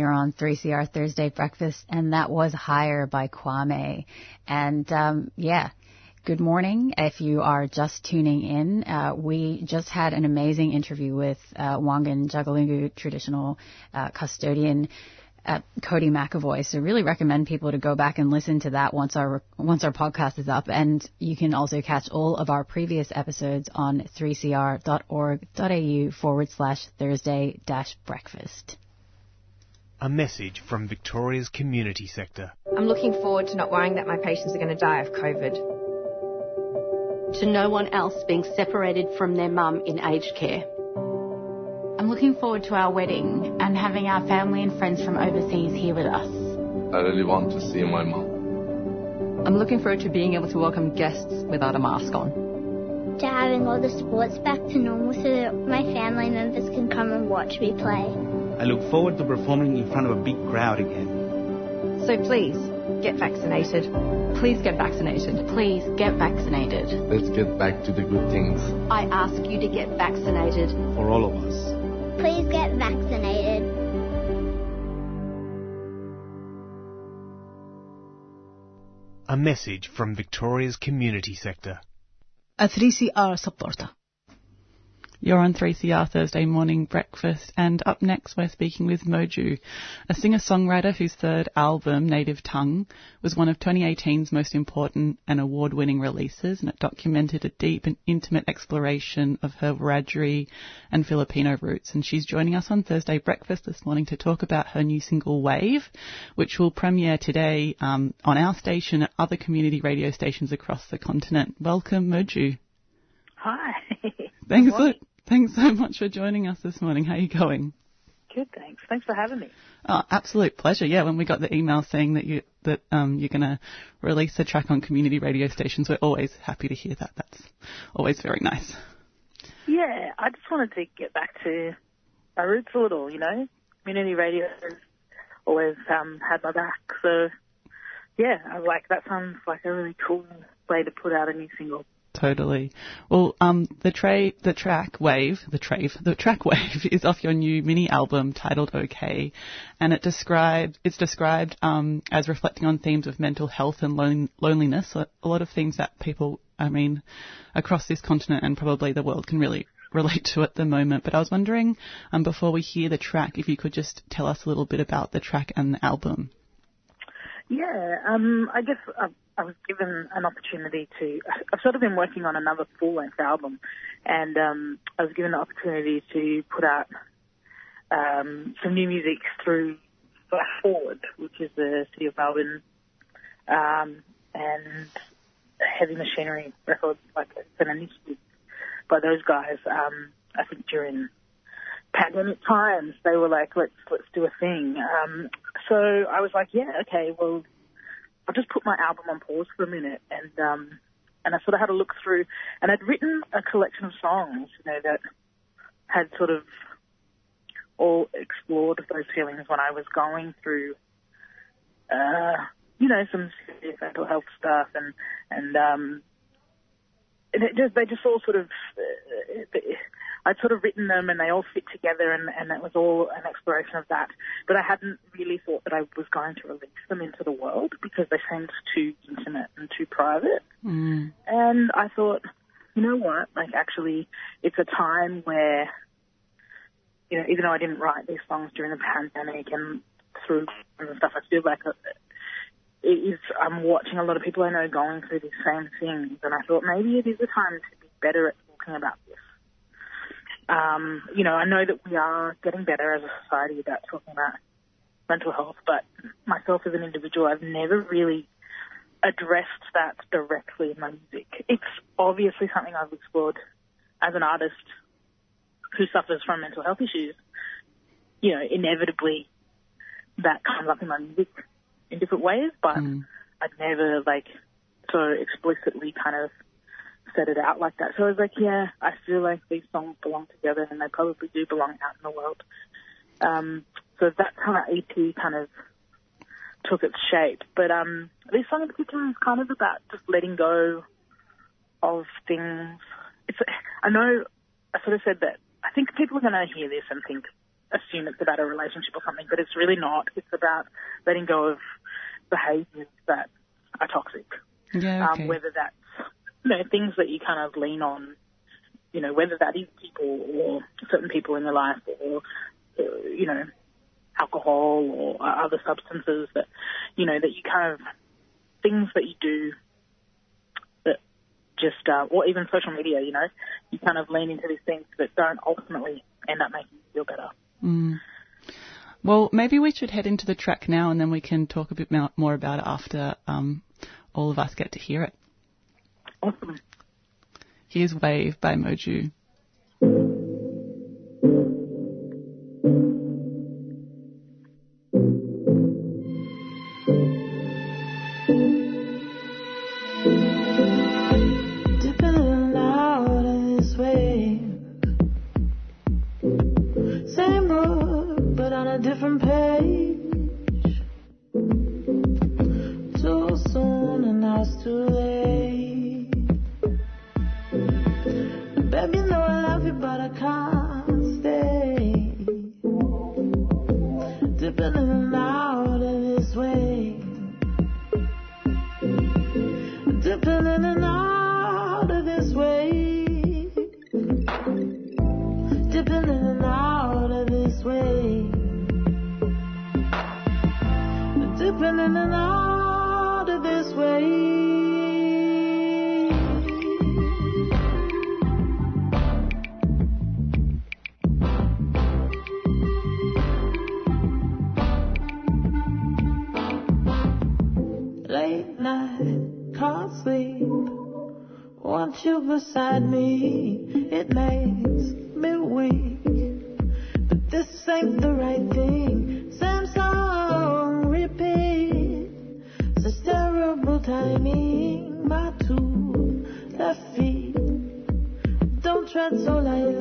You're on 3CR Thursday Breakfast, and that was Higher by Kwame. And um, yeah, good morning. If you are just tuning in, uh, we just had an amazing interview with uh, Wangan Jagalingou traditional uh, custodian. Uh, Cody McAvoy. So really recommend people to go back and listen to that once our once our podcast is up. And you can also catch all of our previous episodes on 3cr.org.au forward slash Thursday dash breakfast. A message from Victoria's community sector. I'm looking forward to not worrying that my patients are going to die of COVID. To no one else being separated from their mum in aged care. I'm looking forward to our wedding and having our family and friends from overseas here with us. I really want to see my mum. I'm looking forward to being able to welcome guests without a mask on. To having all the sports back to normal so that my family members can come and watch me play. I look forward to performing in front of a big crowd again. So please, get vaccinated. Please get vaccinated. Please get vaccinated. Let's get back to the good things. I ask you to get vaccinated. For all of us. Please get vaccinated. A message from Victoria's community sector. A 3CR supporter. You're on 3CR Thursday morning breakfast, and up next we're speaking with Mojo, a singer-songwriter whose third album, Native Tongue, was one of 2018's most important and award-winning releases, and it documented a deep and intimate exploration of her Wiradjuri and Filipino roots. And she's joining us on Thursday breakfast this morning to talk about her new single Wave, which will premiere today um, on our station at other community radio stations across the continent. Welcome, Mojo. Hi. Thanks so, thanks so much for joining us this morning. How are you going? Good, thanks. Thanks for having me. Oh, absolute pleasure. Yeah, when we got the email saying that you that um, you're going to release a track on community radio stations, we're always happy to hear that. That's always very nice. Yeah, I just wanted to get back to my roots a little. You know, community radio has always um, had my back. So yeah, I was like that sounds like a really cool way to put out a new single. Totally. Well, um, the the track Wave, the trave, the track Wave is off your new mini album titled OK, and it it's described um, as reflecting on themes of mental health and lon- loneliness, a lot of things that people, I mean, across this continent and probably the world can really relate to at the moment. But I was wondering, um, before we hear the track, if you could just tell us a little bit about the track and the album. Yeah, um, I guess I, I was given an opportunity to. I've sort of been working on another full-length album, and um, I was given the opportunity to put out um, some new music through Flash Forward, which is the City of Melbourne, um, and Heavy Machinery Records, like it's an initiative by those guys. Um, I think during pandemic times, they were like, let's let's do a thing. Um, so I was like, yeah, okay, well, I'll just put my album on pause for a minute, and um, and I sort of had a look through, and I'd written a collection of songs, you know, that had sort of all explored those feelings when I was going through, uh, you know, some serious mental health stuff, and and um, and it just they just all sort of. Uh, I'd sort of written them and they all fit together and, and it was all an exploration of that. But I hadn't really thought that I was going to release them into the world because they seemed too intimate and too private. Mm. And I thought, you know what, like actually it's a time where, you know, even though I didn't write these songs during the pandemic and through and stuff, I feel like it is, I'm watching a lot of people I know going through these same things and I thought maybe it is a time to be better at talking about um, you know, I know that we are getting better as a society about talking about mental health, but myself as an individual, I've never really addressed that directly in my music. It's obviously something I've explored as an artist who suffers from mental health issues. You know, inevitably that comes up in my music in different ways, but mm. I've never like so explicitly kind of set it out like that. So I was like, yeah, I feel like these songs belong together and they probably do belong out in the world. Um, so that's how that EP kind of took its shape. But um, this song in particular is kind of about just letting go of things. It's I know I sort of said that I think people are going to hear this and think assume it's about a relationship or something, but it's really not. It's about letting go of behaviours that are toxic. Yeah, okay. Um, whether that's you know things that you kind of lean on, you know, whether that is people or certain people in your life or uh, you know alcohol or other substances that you know that you kind of things that you do that just uh, or even social media, you know, you kind of lean into these things that don't ultimately end up making you feel better. Mm. Well, maybe we should head into the track now, and then we can talk a bit more about it after um, all of us get to hear it. Awesome. Here's Wave by Mojo. You beside me, it makes me weak. But this ain't the right thing. Same song, repeat. Such terrible timing. My two left feet don't tread so lightly.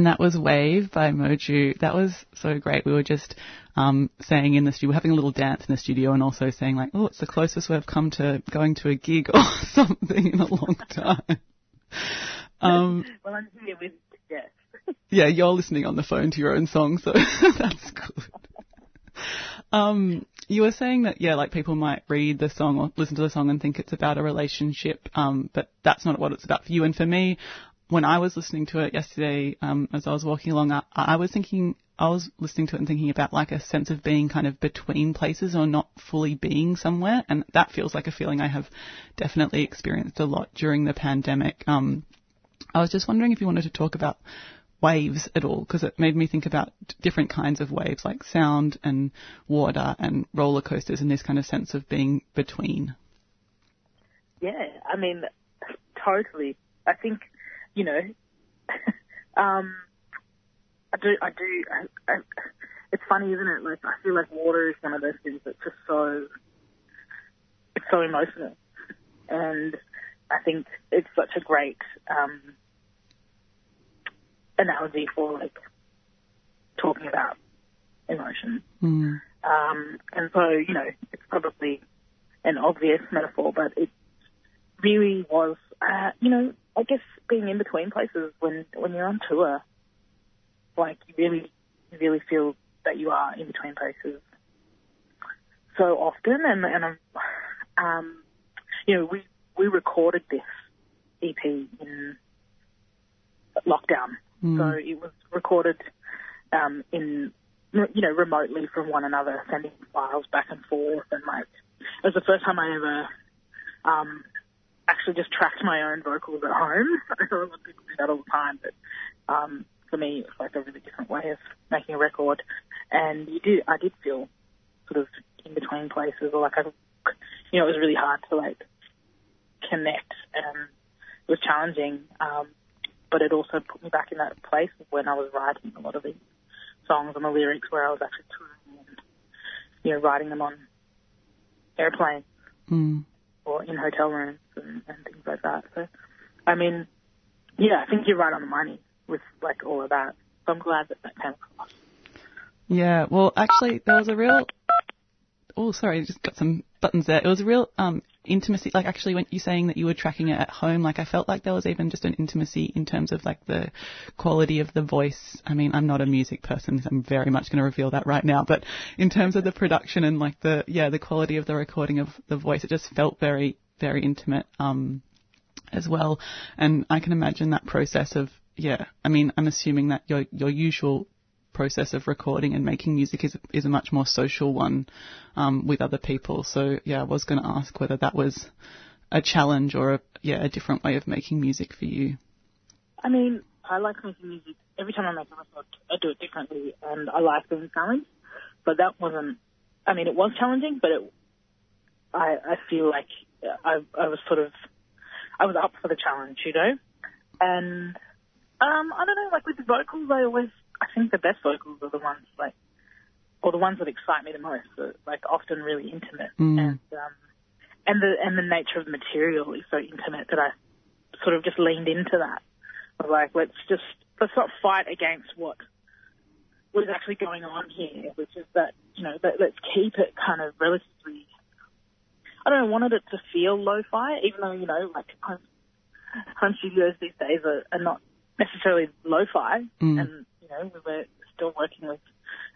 And that was Wave by Mojo. That was so great. We were just um, saying in the studio, we're having a little dance in the studio and also saying like, oh, it's the closest we've come to going to a gig or something in a long time. Um, well, I'm here with yes. yeah, you're listening on the phone to your own song, so that's good. Um, you were saying that, yeah, like people might read the song or listen to the song and think it's about a relationship, um, but that's not what it's about for you. And for me, when I was listening to it yesterday, um, as I was walking along, I, I was thinking, I was listening to it and thinking about like a sense of being kind of between places or not fully being somewhere. And that feels like a feeling I have definitely experienced a lot during the pandemic. Um, I was just wondering if you wanted to talk about waves at all, because it made me think about different kinds of waves, like sound and water and roller coasters and this kind of sense of being between. Yeah, I mean, totally. I think, you know, um, I do, I do, I, I, it's funny, isn't it? Like, I feel like water is one of those things that's just so, it's so emotional. And I think it's such a great, um, analogy for like talking about emotion. Mm. Um, and so, you know, it's probably an obvious metaphor, but it really was, uh, you know, I guess being in between places when, when you're on tour, like you really, you really feel that you are in between places. so often, and and um, um, you know, we we recorded this EP in lockdown, Mm. so it was recorded um, in you know remotely from one another, sending files back and forth, and like it was the first time I ever um, actually just tracked my own vocals at home. I know a lot of people do that all the time, but um, for me, it's like a really different way of making a record. And you did, I did feel sort of in between places, or like I, you know, it was really hard to like connect, and it was challenging. Um, but it also put me back in that place when I was writing a lot of these songs and the lyrics, where I was actually touring and you know writing them on airplanes Mm. Or in hotel rooms and, and things like that. So, I mean, yeah, I think you're right on the money with like all of that. So I'm glad that that came across. Yeah, well, actually, there was a real. Oh, sorry, just got some buttons there. It was a real um, intimacy. Like, actually, when you're saying that you were tracking it at home, like, I felt like there was even just an intimacy in terms of like the quality of the voice. I mean, I'm not a music person, so I'm very much going to reveal that right now. But in terms of the production and like the yeah, the quality of the recording of the voice, it just felt very very intimate. Um, as well. And I can imagine that process of, yeah, I mean, I'm assuming that your, your usual process of recording and making music is, is a much more social one, um, with other people. So yeah, I was going to ask whether that was a challenge or a, yeah, a different way of making music for you. I mean, I like making music. Every time I make a record, I do it differently, and I like being challenged. But that wasn't. I mean, it was challenging, but it. I I feel like I I was sort of I was up for the challenge, you know. And um, I don't know, like with the vocals, I always I think the best vocals are the ones like, or the ones that excite me the most. Are, like often really intimate, Mm. and um, and the and the nature of the material is so intimate that I sort of just leaned into that. Like, let's just let's not fight against what what is actually going on here, which is that you know let, let's keep it kind of relatively. I don't know, wanted it to feel lo-fi, even though you know like home, home studios these days are, are not necessarily lo-fi, Mm. and know we were still working with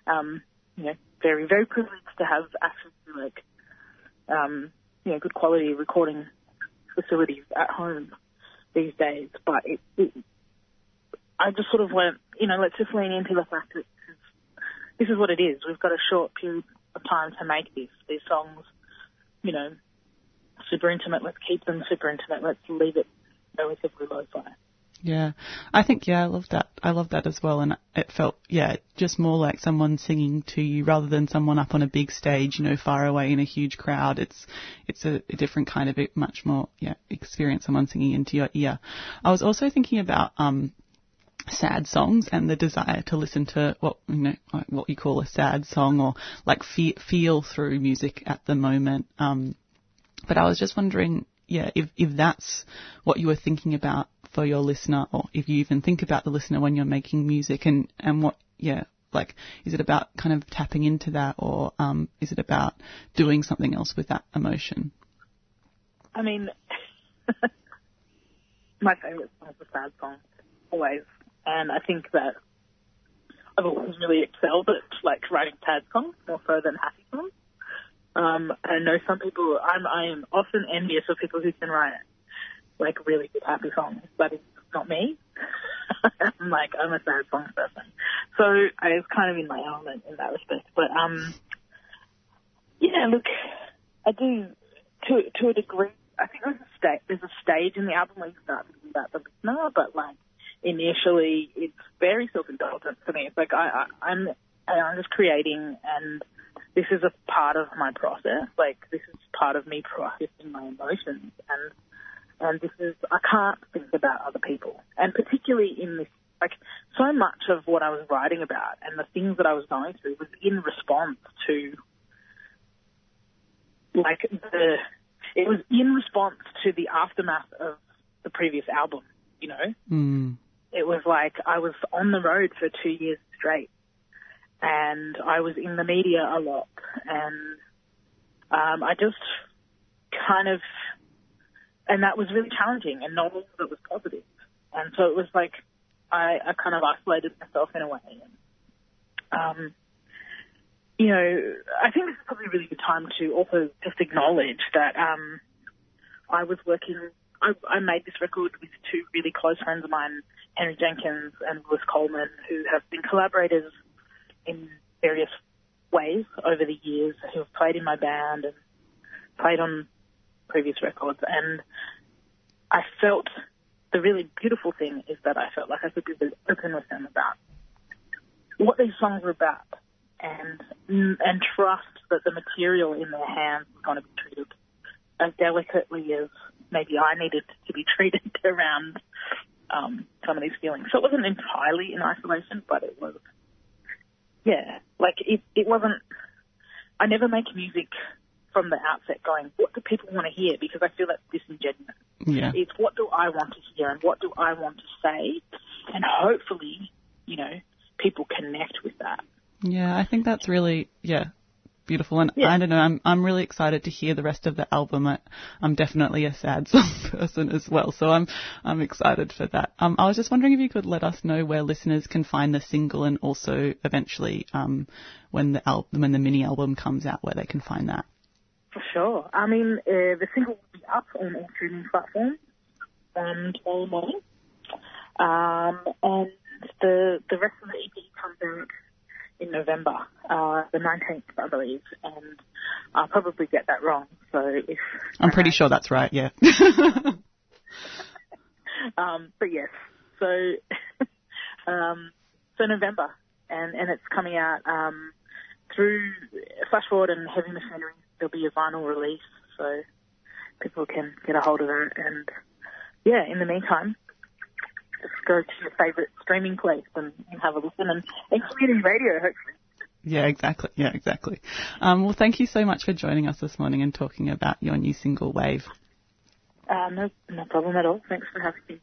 um, you know very very privileged to have access to like um, you know good quality recording facilities at home these days, but it, it I just sort of went, you know, let's just lean into the fact that this is, what it is. We've got a short period of time to make this. These songs, you know, super intimate. Let's keep them super intimate. Let's leave it relatively lo-fi. Yeah, I think yeah, I love that. I love that as well, and it felt yeah, just more like someone singing to you rather than someone up on a big stage, you know, far away in a huge crowd. It's it's a, a different kind of it, much more yeah experience. Someone singing into your ear. I was also thinking about um sad songs and the desire to listen to what you know what you call a sad song or like fe- feel through music at the moment. Um, but I was just wondering, yeah, if if that's what you were thinking about for your listener, or if you even think about the listener when you're making music, and and what, yeah, like is it about kind of tapping into that, or um, is it about doing something else with that emotion? I mean, my favourite song is a sad song, always. And I think that I've always really excelled at like writing sad songs more so than happy songs. Um, I know some people, I'm, I am often envious of people who can write like really good happy songs, but it's not me. I'm like, I'm a sad song person. So I was kind of in my element in that respect. But, um, yeah, look, I do, to, to a degree, I think there's a sta- there's a stage in the album where you start thinking about the listener, but like initially it's very self-indulgent for me. It's like I, I I'm I'm just creating, and this is a part of my process. Like this is part of me processing my emotions, and and this is I can't think about other people, and particularly in this. Like so much of what I was writing about and the things that I was going through was in response to like the it was in response to the aftermath of the previous album, you know? Mm. It was like I was on the road for two years straight and I was in the media a lot and um, I just kind of, and that was really challenging and not all of it was positive. And so it was like I, I kind of isolated myself in a way. And, um, you know, I think this is probably a really good time to also just acknowledge that um, I was working. I, I made this record with two really close friends of mine, Henry Jenkins and Lewis Coleman, who have been collaborators in various ways over the years, who have played in my band and played on previous records. And I felt the really beautiful thing is that I felt like I could be open with them about what these songs were about and and trust that the material in their hands was going to be treated as delicately as maybe I needed to be treated around um, some of these feelings. So it wasn't entirely in isolation, but it was, yeah, like it, it wasn't, I never make music from the outset going, what do people want to hear? Because I feel that's disingenuous. Yeah. It's what do I want to hear and what do I want to say? And hopefully, you know, people connect with that. Yeah, I think that's really, yeah, beautiful. And Yeah. I don't know, I'm I'm really excited to hear the rest of the album. I, I'm definitely a sad song person as well, so I'm I'm excited for that. Um, I was just wondering if you could let us know where listeners can find the single, and also eventually, um, when the album when the mini album comes out, where they can find that. For sure. I mean, uh, the single will be up on all streaming platforms um, tomorrow morning. Um, and the the rest of the EP comes out in November, uh, the 19th, I believe. And I'll probably get that wrong. So if, I'm pretty sure that's right. Yeah. um, but yes. So, um, so November, and and it's coming out um, through Flash Forward and Heavy Machinery. There'll be a vinyl release, so people can get a hold of it. And yeah, in the meantime, just go to your favourite streaming place and, and have a listen, and, and community radio, hopefully. Yeah, exactly. Yeah, exactly. Um, well, thank you so much for joining us this morning and talking about your new single, Wave. Uh, no, no problem at all. Thanks for having me.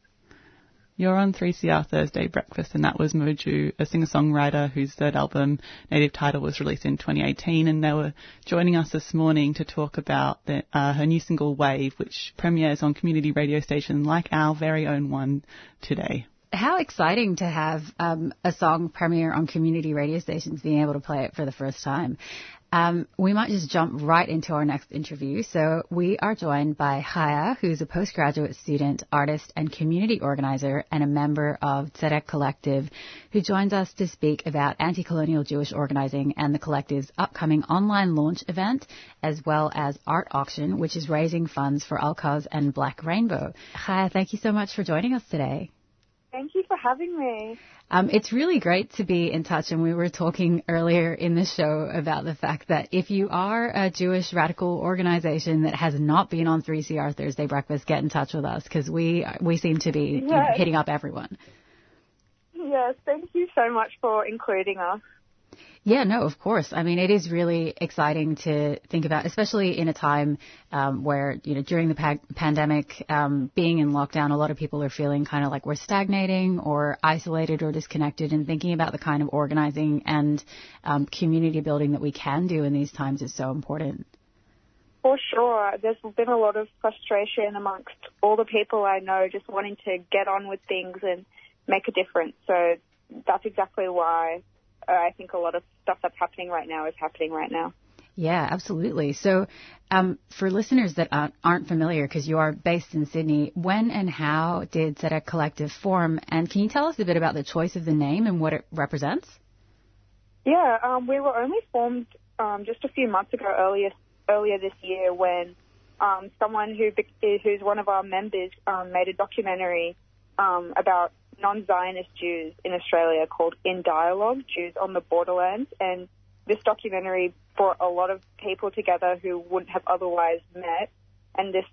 You're on 3CR Thursday Breakfast, and that was Mojo, a singer-songwriter whose third album, Native Title, was released in 2018, and they were joining us this morning to talk about the, uh, her new single, Wave, which premieres on community radio stations like our very own one today. How exciting to have um, a song premiere on community radio stations, being able to play it for the first time. Um, we might just jump right into our next interview. So we are joined by Haya, who's a postgraduate student, artist, and community organizer, and a member of Tzedek Collective, who joins us to speak about anti-colonial Jewish organizing and the collective's upcoming online launch event, as well as art auction, which is raising funds for alQaws and Black Rainbow. Haya, thank you so much for joining us today. Thank you for having me. Um, it's really great to be in touch, and we were talking earlier in the show about the fact that if you are a Jewish radical organization that has not been on 3CR Thursday Breakfast, get in touch with us because we we seem to be you know, hitting up everyone. Yes, thank you so much for including us. Yeah, no, of course. I mean, it is really exciting to think about, especially in a time um, where, you know, during the pa- pandemic, um, being in lockdown, a lot of people are feeling kind of like we're stagnating or isolated or disconnected, and thinking about the kind of organizing and um, community building that we can do in these times is so important. For sure, there's been a lot of frustration amongst all the people I know just wanting to get on with things and make a difference. So that's exactly why uh, I think a lot of stuff that's happening right now is happening right now. Yeah, absolutely. So, um, for listeners that aren't, familiar, because you are based in Sydney, when and how did Tzedek Collective form? And can you tell us a bit about the choice of the name and what it represents? Yeah, um, we were only formed um, just a few months ago, earlier earlier this year, when um, someone who who's one of our members um, made a documentary um, about non-Zionist Jews in Australia called In Dialogue: Jews on the Borderlands, and this documentary brought a lot of people together who wouldn't have otherwise met, and this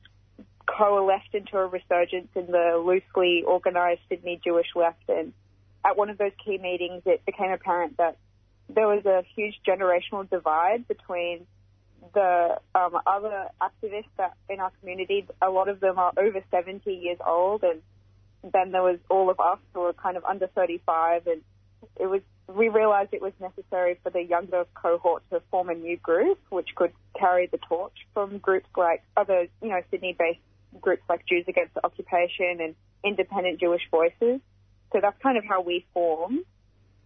coalesced into a resurgence in the loosely organized Sydney Jewish left. And at one of those key meetings, it became apparent that there was a huge generational divide between the um, other activists that in our community. A lot of them are over 70 years old, and then there was all of us who were kind of under 35, and it was we realized it was necessary for the younger cohort to form a new group which could carry the torch from groups like other, you know, Sydney-based groups like Jews Against the Occupation and Independent Jewish Voices. So that's kind of how we formed.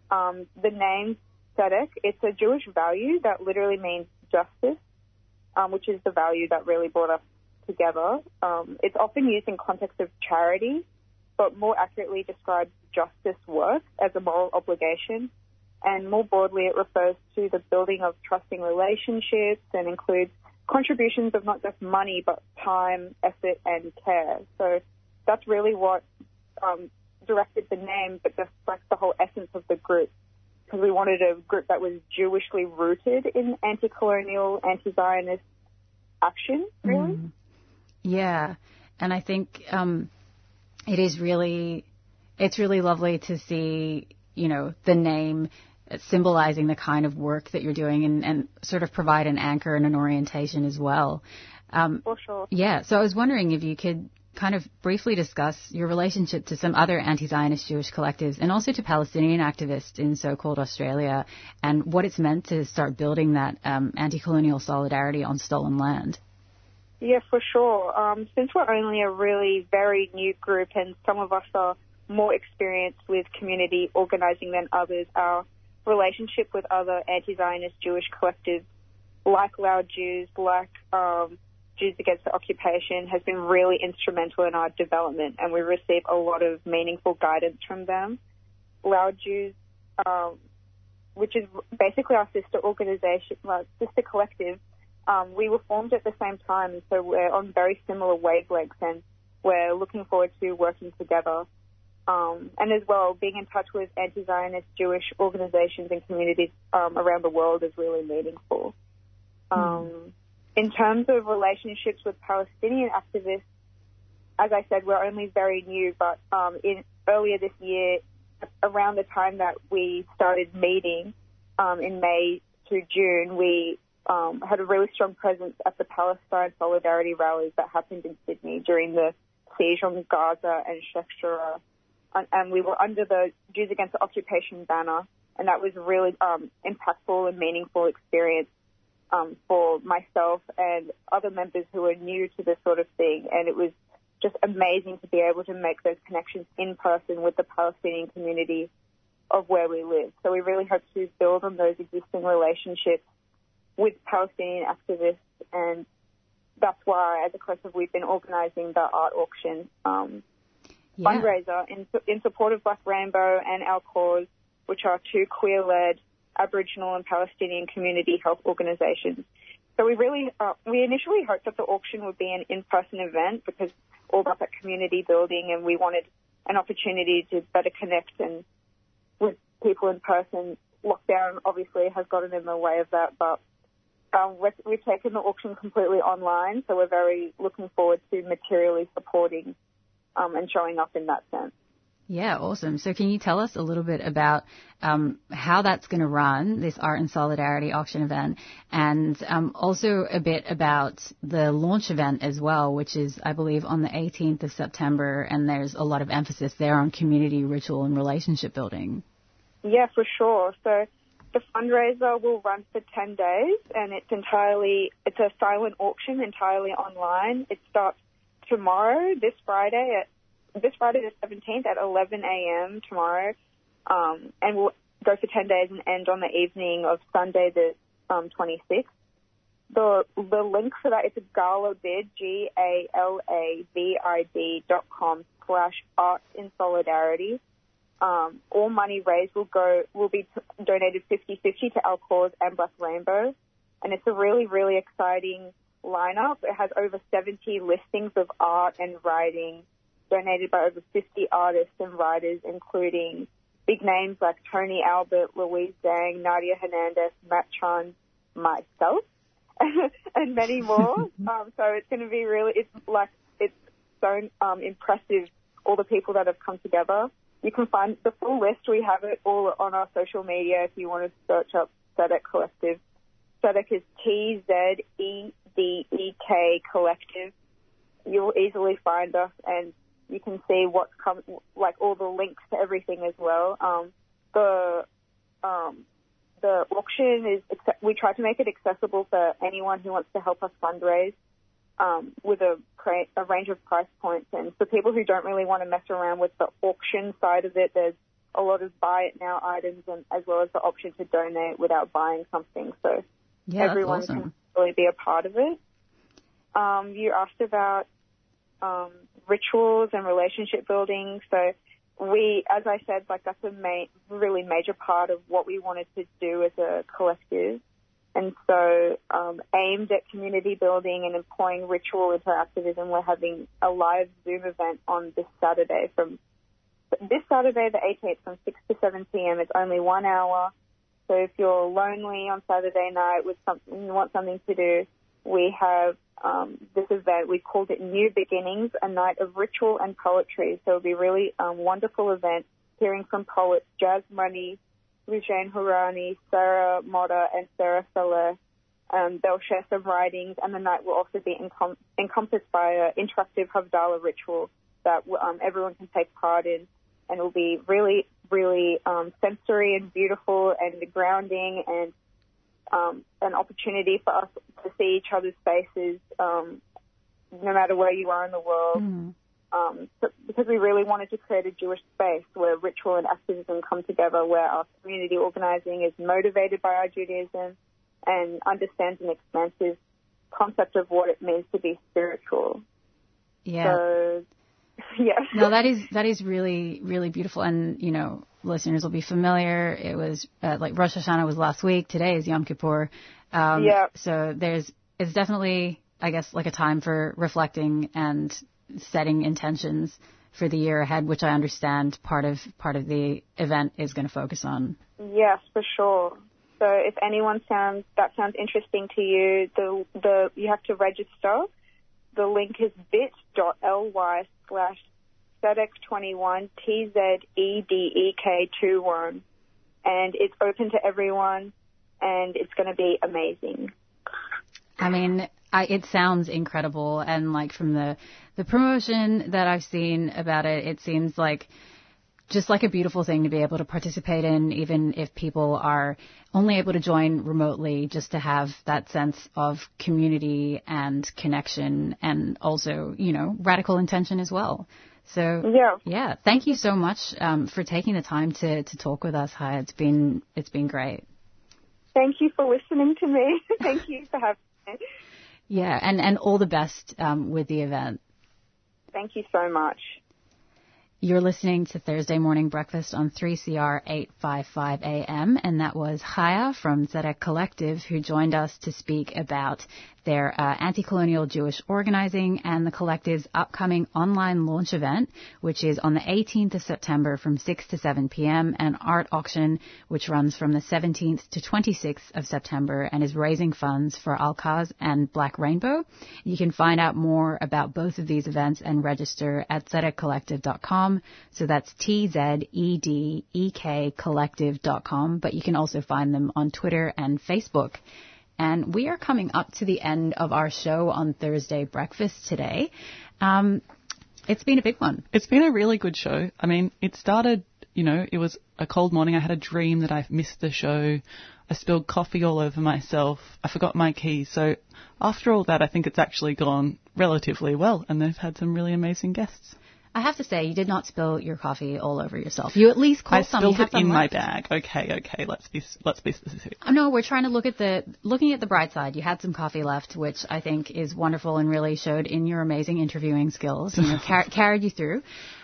Um, the name tzedek. It's a Jewish value that literally means justice, um, which is the value that really brought us together. Um, it's often used in context of charity, but more accurately describes justice work as a moral obligation. And more broadly, it refers to the building of trusting relationships and includes contributions of not just money, but time, effort, and care. So that's really what um, directed the name, but just like the whole essence of the group. Because we wanted a group that was Jewishly rooted in anti-colonial, anti-Zionist action, really. Mm. Yeah, and I think um, it is really, it's really lovely to see, you know, the name symbolizing the kind of work that you're doing and, and sort of provide an anchor and an orientation as well. Um, For sure. Yeah, so I was wondering if you could kind of briefly discuss your relationship to some other anti-Zionist Jewish collectives and also to Palestinian activists in so-called Australia and what it's meant to start building that um, anti-colonial solidarity on stolen land. Yeah, for sure. Um, since we're only a really very new group and some of us are more experienced with community organizing than others, our relationship with other anti-Zionist Jewish collectives like Loud Jews, like um, Jews Against the Occupation, has been really instrumental in our development, and we receive a lot of meaningful guidance from them. Loud Jews, um, which is basically our sister organization, well, sister collective, um, we were formed at the same time, so we're on very similar wavelengths, and we're looking forward to working together. Um, and as well, being in touch with anti-Zionist Jewish organizations and communities um, around the world is really meaningful. Mm. In terms of relationships with Palestinian activists, as I said, we're only very new, but um, in earlier this year, around the time that we started meeting um, in May to June, we um, had a really strong presence at the Palestine solidarity rallies that happened in Sydney during the siege on Gaza and Sheikh Jarrah and we were under the Jews Against the Occupation banner, and that was a really um, impactful and meaningful experience um, for myself and other members who are new to this sort of thing. And it was just amazing to be able to make those connections in person with the Palestinian community of where we live. So we really hope to build on those existing relationships with Palestinian activists, and that's why, as a collective, we've been organising the art auction. Um, yeah. fundraiser in, in support of Black Rainbow and alQaws, which are two queer-led Aboriginal and Palestinian community health organisations. So we really, uh, we initially hoped that the auction would be an in-person event because all about that community building, and we wanted an opportunity to better connect and with people in person. Lockdown obviously has gotten in the way of that, but um, we've taken the auction completely online, so we're very looking forward to materially supporting um, and showing up in that sense. Yeah, awesome. So can you tell us a little bit about um, how that's going to run, this Art and Solidarity auction event, and um, also a bit about the launch event as well, which is, I believe, on the 18th of September, and there's a lot of emphasis there on community ritual and relationship building. Yeah, for sure. So the fundraiser will run for 10 days, and it's entirely, it's a silent auction entirely online. It starts tomorrow, this Friday at this Friday the 17th at 11 a.m. tomorrow, um, and we'll go for 10 days and end on the evening of Sunday the um, 26th. The the link for that is a gala bid, galabid g a l a v i d dot com slash arts in solidarity. Um, all money raised will go will be t- donated 50-50 to alQaws and Black Rainbow, and it's a really really exciting lineup. It has over 70 listings of art and writing donated by over 50 artists and writers, including big names like Tony Albert, Louise Zhang, Nadia Hernandez, Matt Chan, myself, and many more. um, so it's going to be really, it's like, it's so um, impressive, all the people that have come together. You can find the full list. We have it all on our social media if you want to search up Tzedek Collective. Tzedek is T Z E D E K Collective. You'll easily find us, and you can see what's come, like all the links to everything as well. Um, the um, the auction is we try to make it accessible for anyone who wants to help us fundraise um, with a, a range of price points. And for people who don't really want to mess around with the auction side of it, there's a lot of buy it now items and as well as the option to donate without buying something. So Yeah, everyone awesome. can really be a part of it. Um, you asked about um, rituals and relationship building. So we, as I said, like that's a ma- really major part of what we wanted to do as a collective. And so, um, aimed at community building and employing ritual into activism, we're having a live Zoom event on this Saturday from this Saturday, the 18th, from 6 to 7 p.m. It's only one hour. So if you're lonely on Saturday night with something, you want something to do, we have um, this event. We called it New Beginnings, a night of ritual and poetry. So it'll be really um, wonderful event, hearing from poets Jazz Money, Rujane Hurani, Sarah Motta, and Sarah Saleh. Um, they'll share some writings, and the night will also be encom- encompassed by an interactive Havdalah ritual that um, everyone can take part in, and it will be really, really um, sensory and beautiful and grounding and um, an opportunity for us to see each other's faces, um, no matter where you are in the world. Um, because we really wanted to create a Jewish space where ritual and activism come together, where our community organizing is motivated by our Judaism and understands an expansive concept of what it means to be spiritual. Yeah. So, yeah. no, that is that is really really beautiful, and you know, listeners will be familiar. It was uh, like Rosh Hashanah was last week. Today is Yom Kippur. Um, Yeah. So there's it's definitely I guess like a time for reflecting and setting intentions for the year ahead, which I understand part of part of the event is going to focus on. Yes, for sure. So if anyone sounds that sounds interesting to you, the the you have to register. The link is bit.ly slash SEDEC21 TZEDEK21. And it's open to everyone and it's going to be amazing. I mean, I, it sounds incredible, and like from the the promotion that I've seen about it, it seems like just like a beautiful thing to be able to participate in, even if people are only able to join remotely, just to have that sense of community and connection, and also you know radical intention as well. So yeah, yeah. Thank you so much um, for taking the time to to talk with us. Hi, it's been it's been great. Thank you for listening to me. Thank you for having me. Yeah, and and all the best um, with the event. Thank you so much. You're listening to Thursday Morning Breakfast on 3CR 855 AM, and that was Chaya from Tzedek Collective who joined us to speak about their uh, anti-colonial Jewish organizing and the collective's upcoming online launch event, which is on the 18th of September from 6 to 7 p.m., and art auction, which runs from the 17th to 26th of September and is raising funds for alQaws and Black Rainbow. You can find out more about both of these events and register at tzedekcollective.com. So that's T-Z-E-D-E-K collective.com, but you can also find them on Twitter and Facebook. And we are coming up to the end of our show on Thursday breakfast today. Um, it's been a big one. It's been a really good show. I mean, it started, you know, it was a cold morning. I had a dream that I missed the show. I spilled coffee all over myself. I forgot my keys. So after all that, I think it's actually gone relatively well, and they've had some really amazing guests. I have to say, you did not spill your coffee all over yourself. You at least I some. You spilled it some in my left. bag. Okay, okay. Let's be let's be specific. Oh, No, we're trying to look at the looking at the bright side. You had some coffee left, which I think is wonderful and really showed in your amazing interviewing skills. You know, car- carried you through.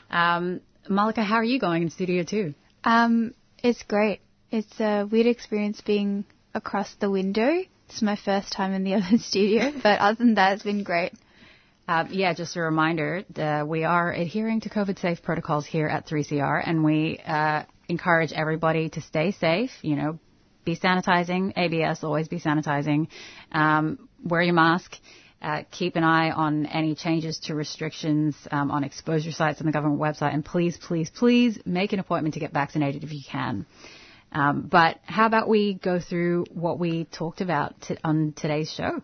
Um, Malika, how are you going in studio two? Um, it's great. It's a weird experience being across the window. It's my first time in the other studio, but other than that, it's been great. Uh, yeah, just a reminder, uh, we are adhering to COVID safe protocols here at 3CR, and we uh, encourage everybody to stay safe. You know, be sanitizing. ABS always be sanitizing. Um, wear your mask. Uh, keep an eye on any changes to restrictions um, on exposure sites on the government website, and please, please, please make an appointment to get vaccinated if you can. Um, but how about we go through what we talked about on today's show?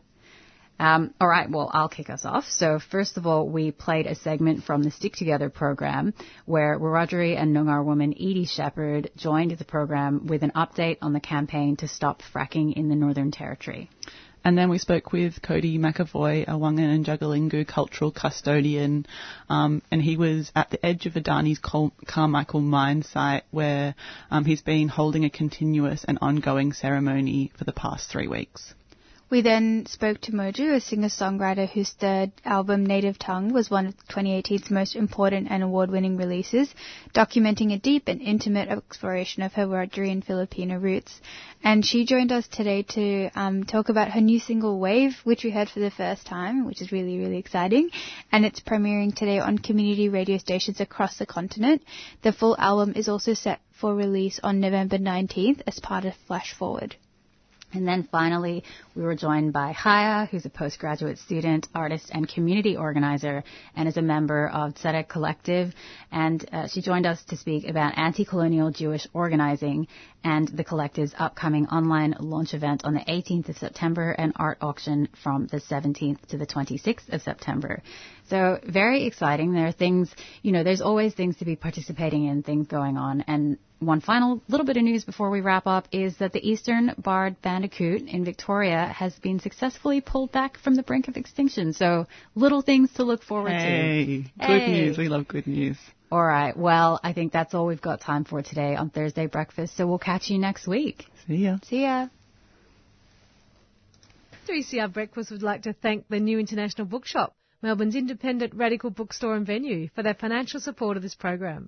Um, all right, well, I'll kick us off. So, first of all, we played a segment from the Stick Together program where Wiradjuri and Noongar woman Edie Shepherd joined the program with an update on the campaign to stop fracking in the Northern Territory. And then we spoke with Coedie McAvoy, a Wangan and Jagalingou cultural custodian, um, and he was at the edge of Adani's Carmichael mine site where um, he's been holding a continuous and ongoing ceremony for the past three weeks. We then spoke to Mojo, a singer-songwriter whose third album, Native Tongue, was one of 2018's most important and award-winning releases, documenting a deep and intimate exploration of her and Filipino roots. And she joined us today to um, talk about her new single, Wave, which we heard for the first time, which is really, really exciting. And it's premiering today on community radio stations across the continent. The full album is also set for release on November 19th as part of Flash Forward. And then finally, we were joined by Haya, who's a postgraduate student, artist, and community organizer, and is a member of Tzedek Collective. And uh, she joined us to speak about anti-colonial Jewish organizing and the collective's upcoming online launch event on the 18th of September and art auction from the 17th to the 26th of September. So very exciting. There are things, you know, there's always things to be participating in, things going on. And one final little bit of news before we wrap up is that the eastern barred bandicoot in Victoria has been successfully pulled back from the brink of extinction. So little things to look forward hey, to. Good news. We love good news. All right. Well, I think that's all we've got time for today on Thursday Breakfast. So we'll catch you next week. See ya. See ya. 3CR Breakfast would like to thank the New International Bookshop, Melbourne's independent radical bookstore and venue, for their financial support of this program.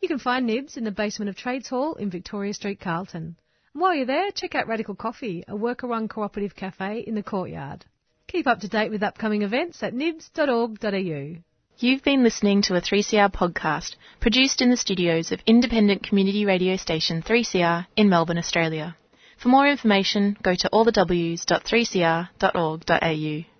You can find Nibs in the basement of Trades Hall in Victoria Street, Carlton. And while you're there, check out Radical Coffee, a worker-run cooperative cafe in the courtyard. Keep up to date with upcoming events at nibs.org.au. You've been listening to a 3CR podcast produced in the studios of independent community radio station 3CR in Melbourne, Australia. For more information, go to allthews.3cr.org.au.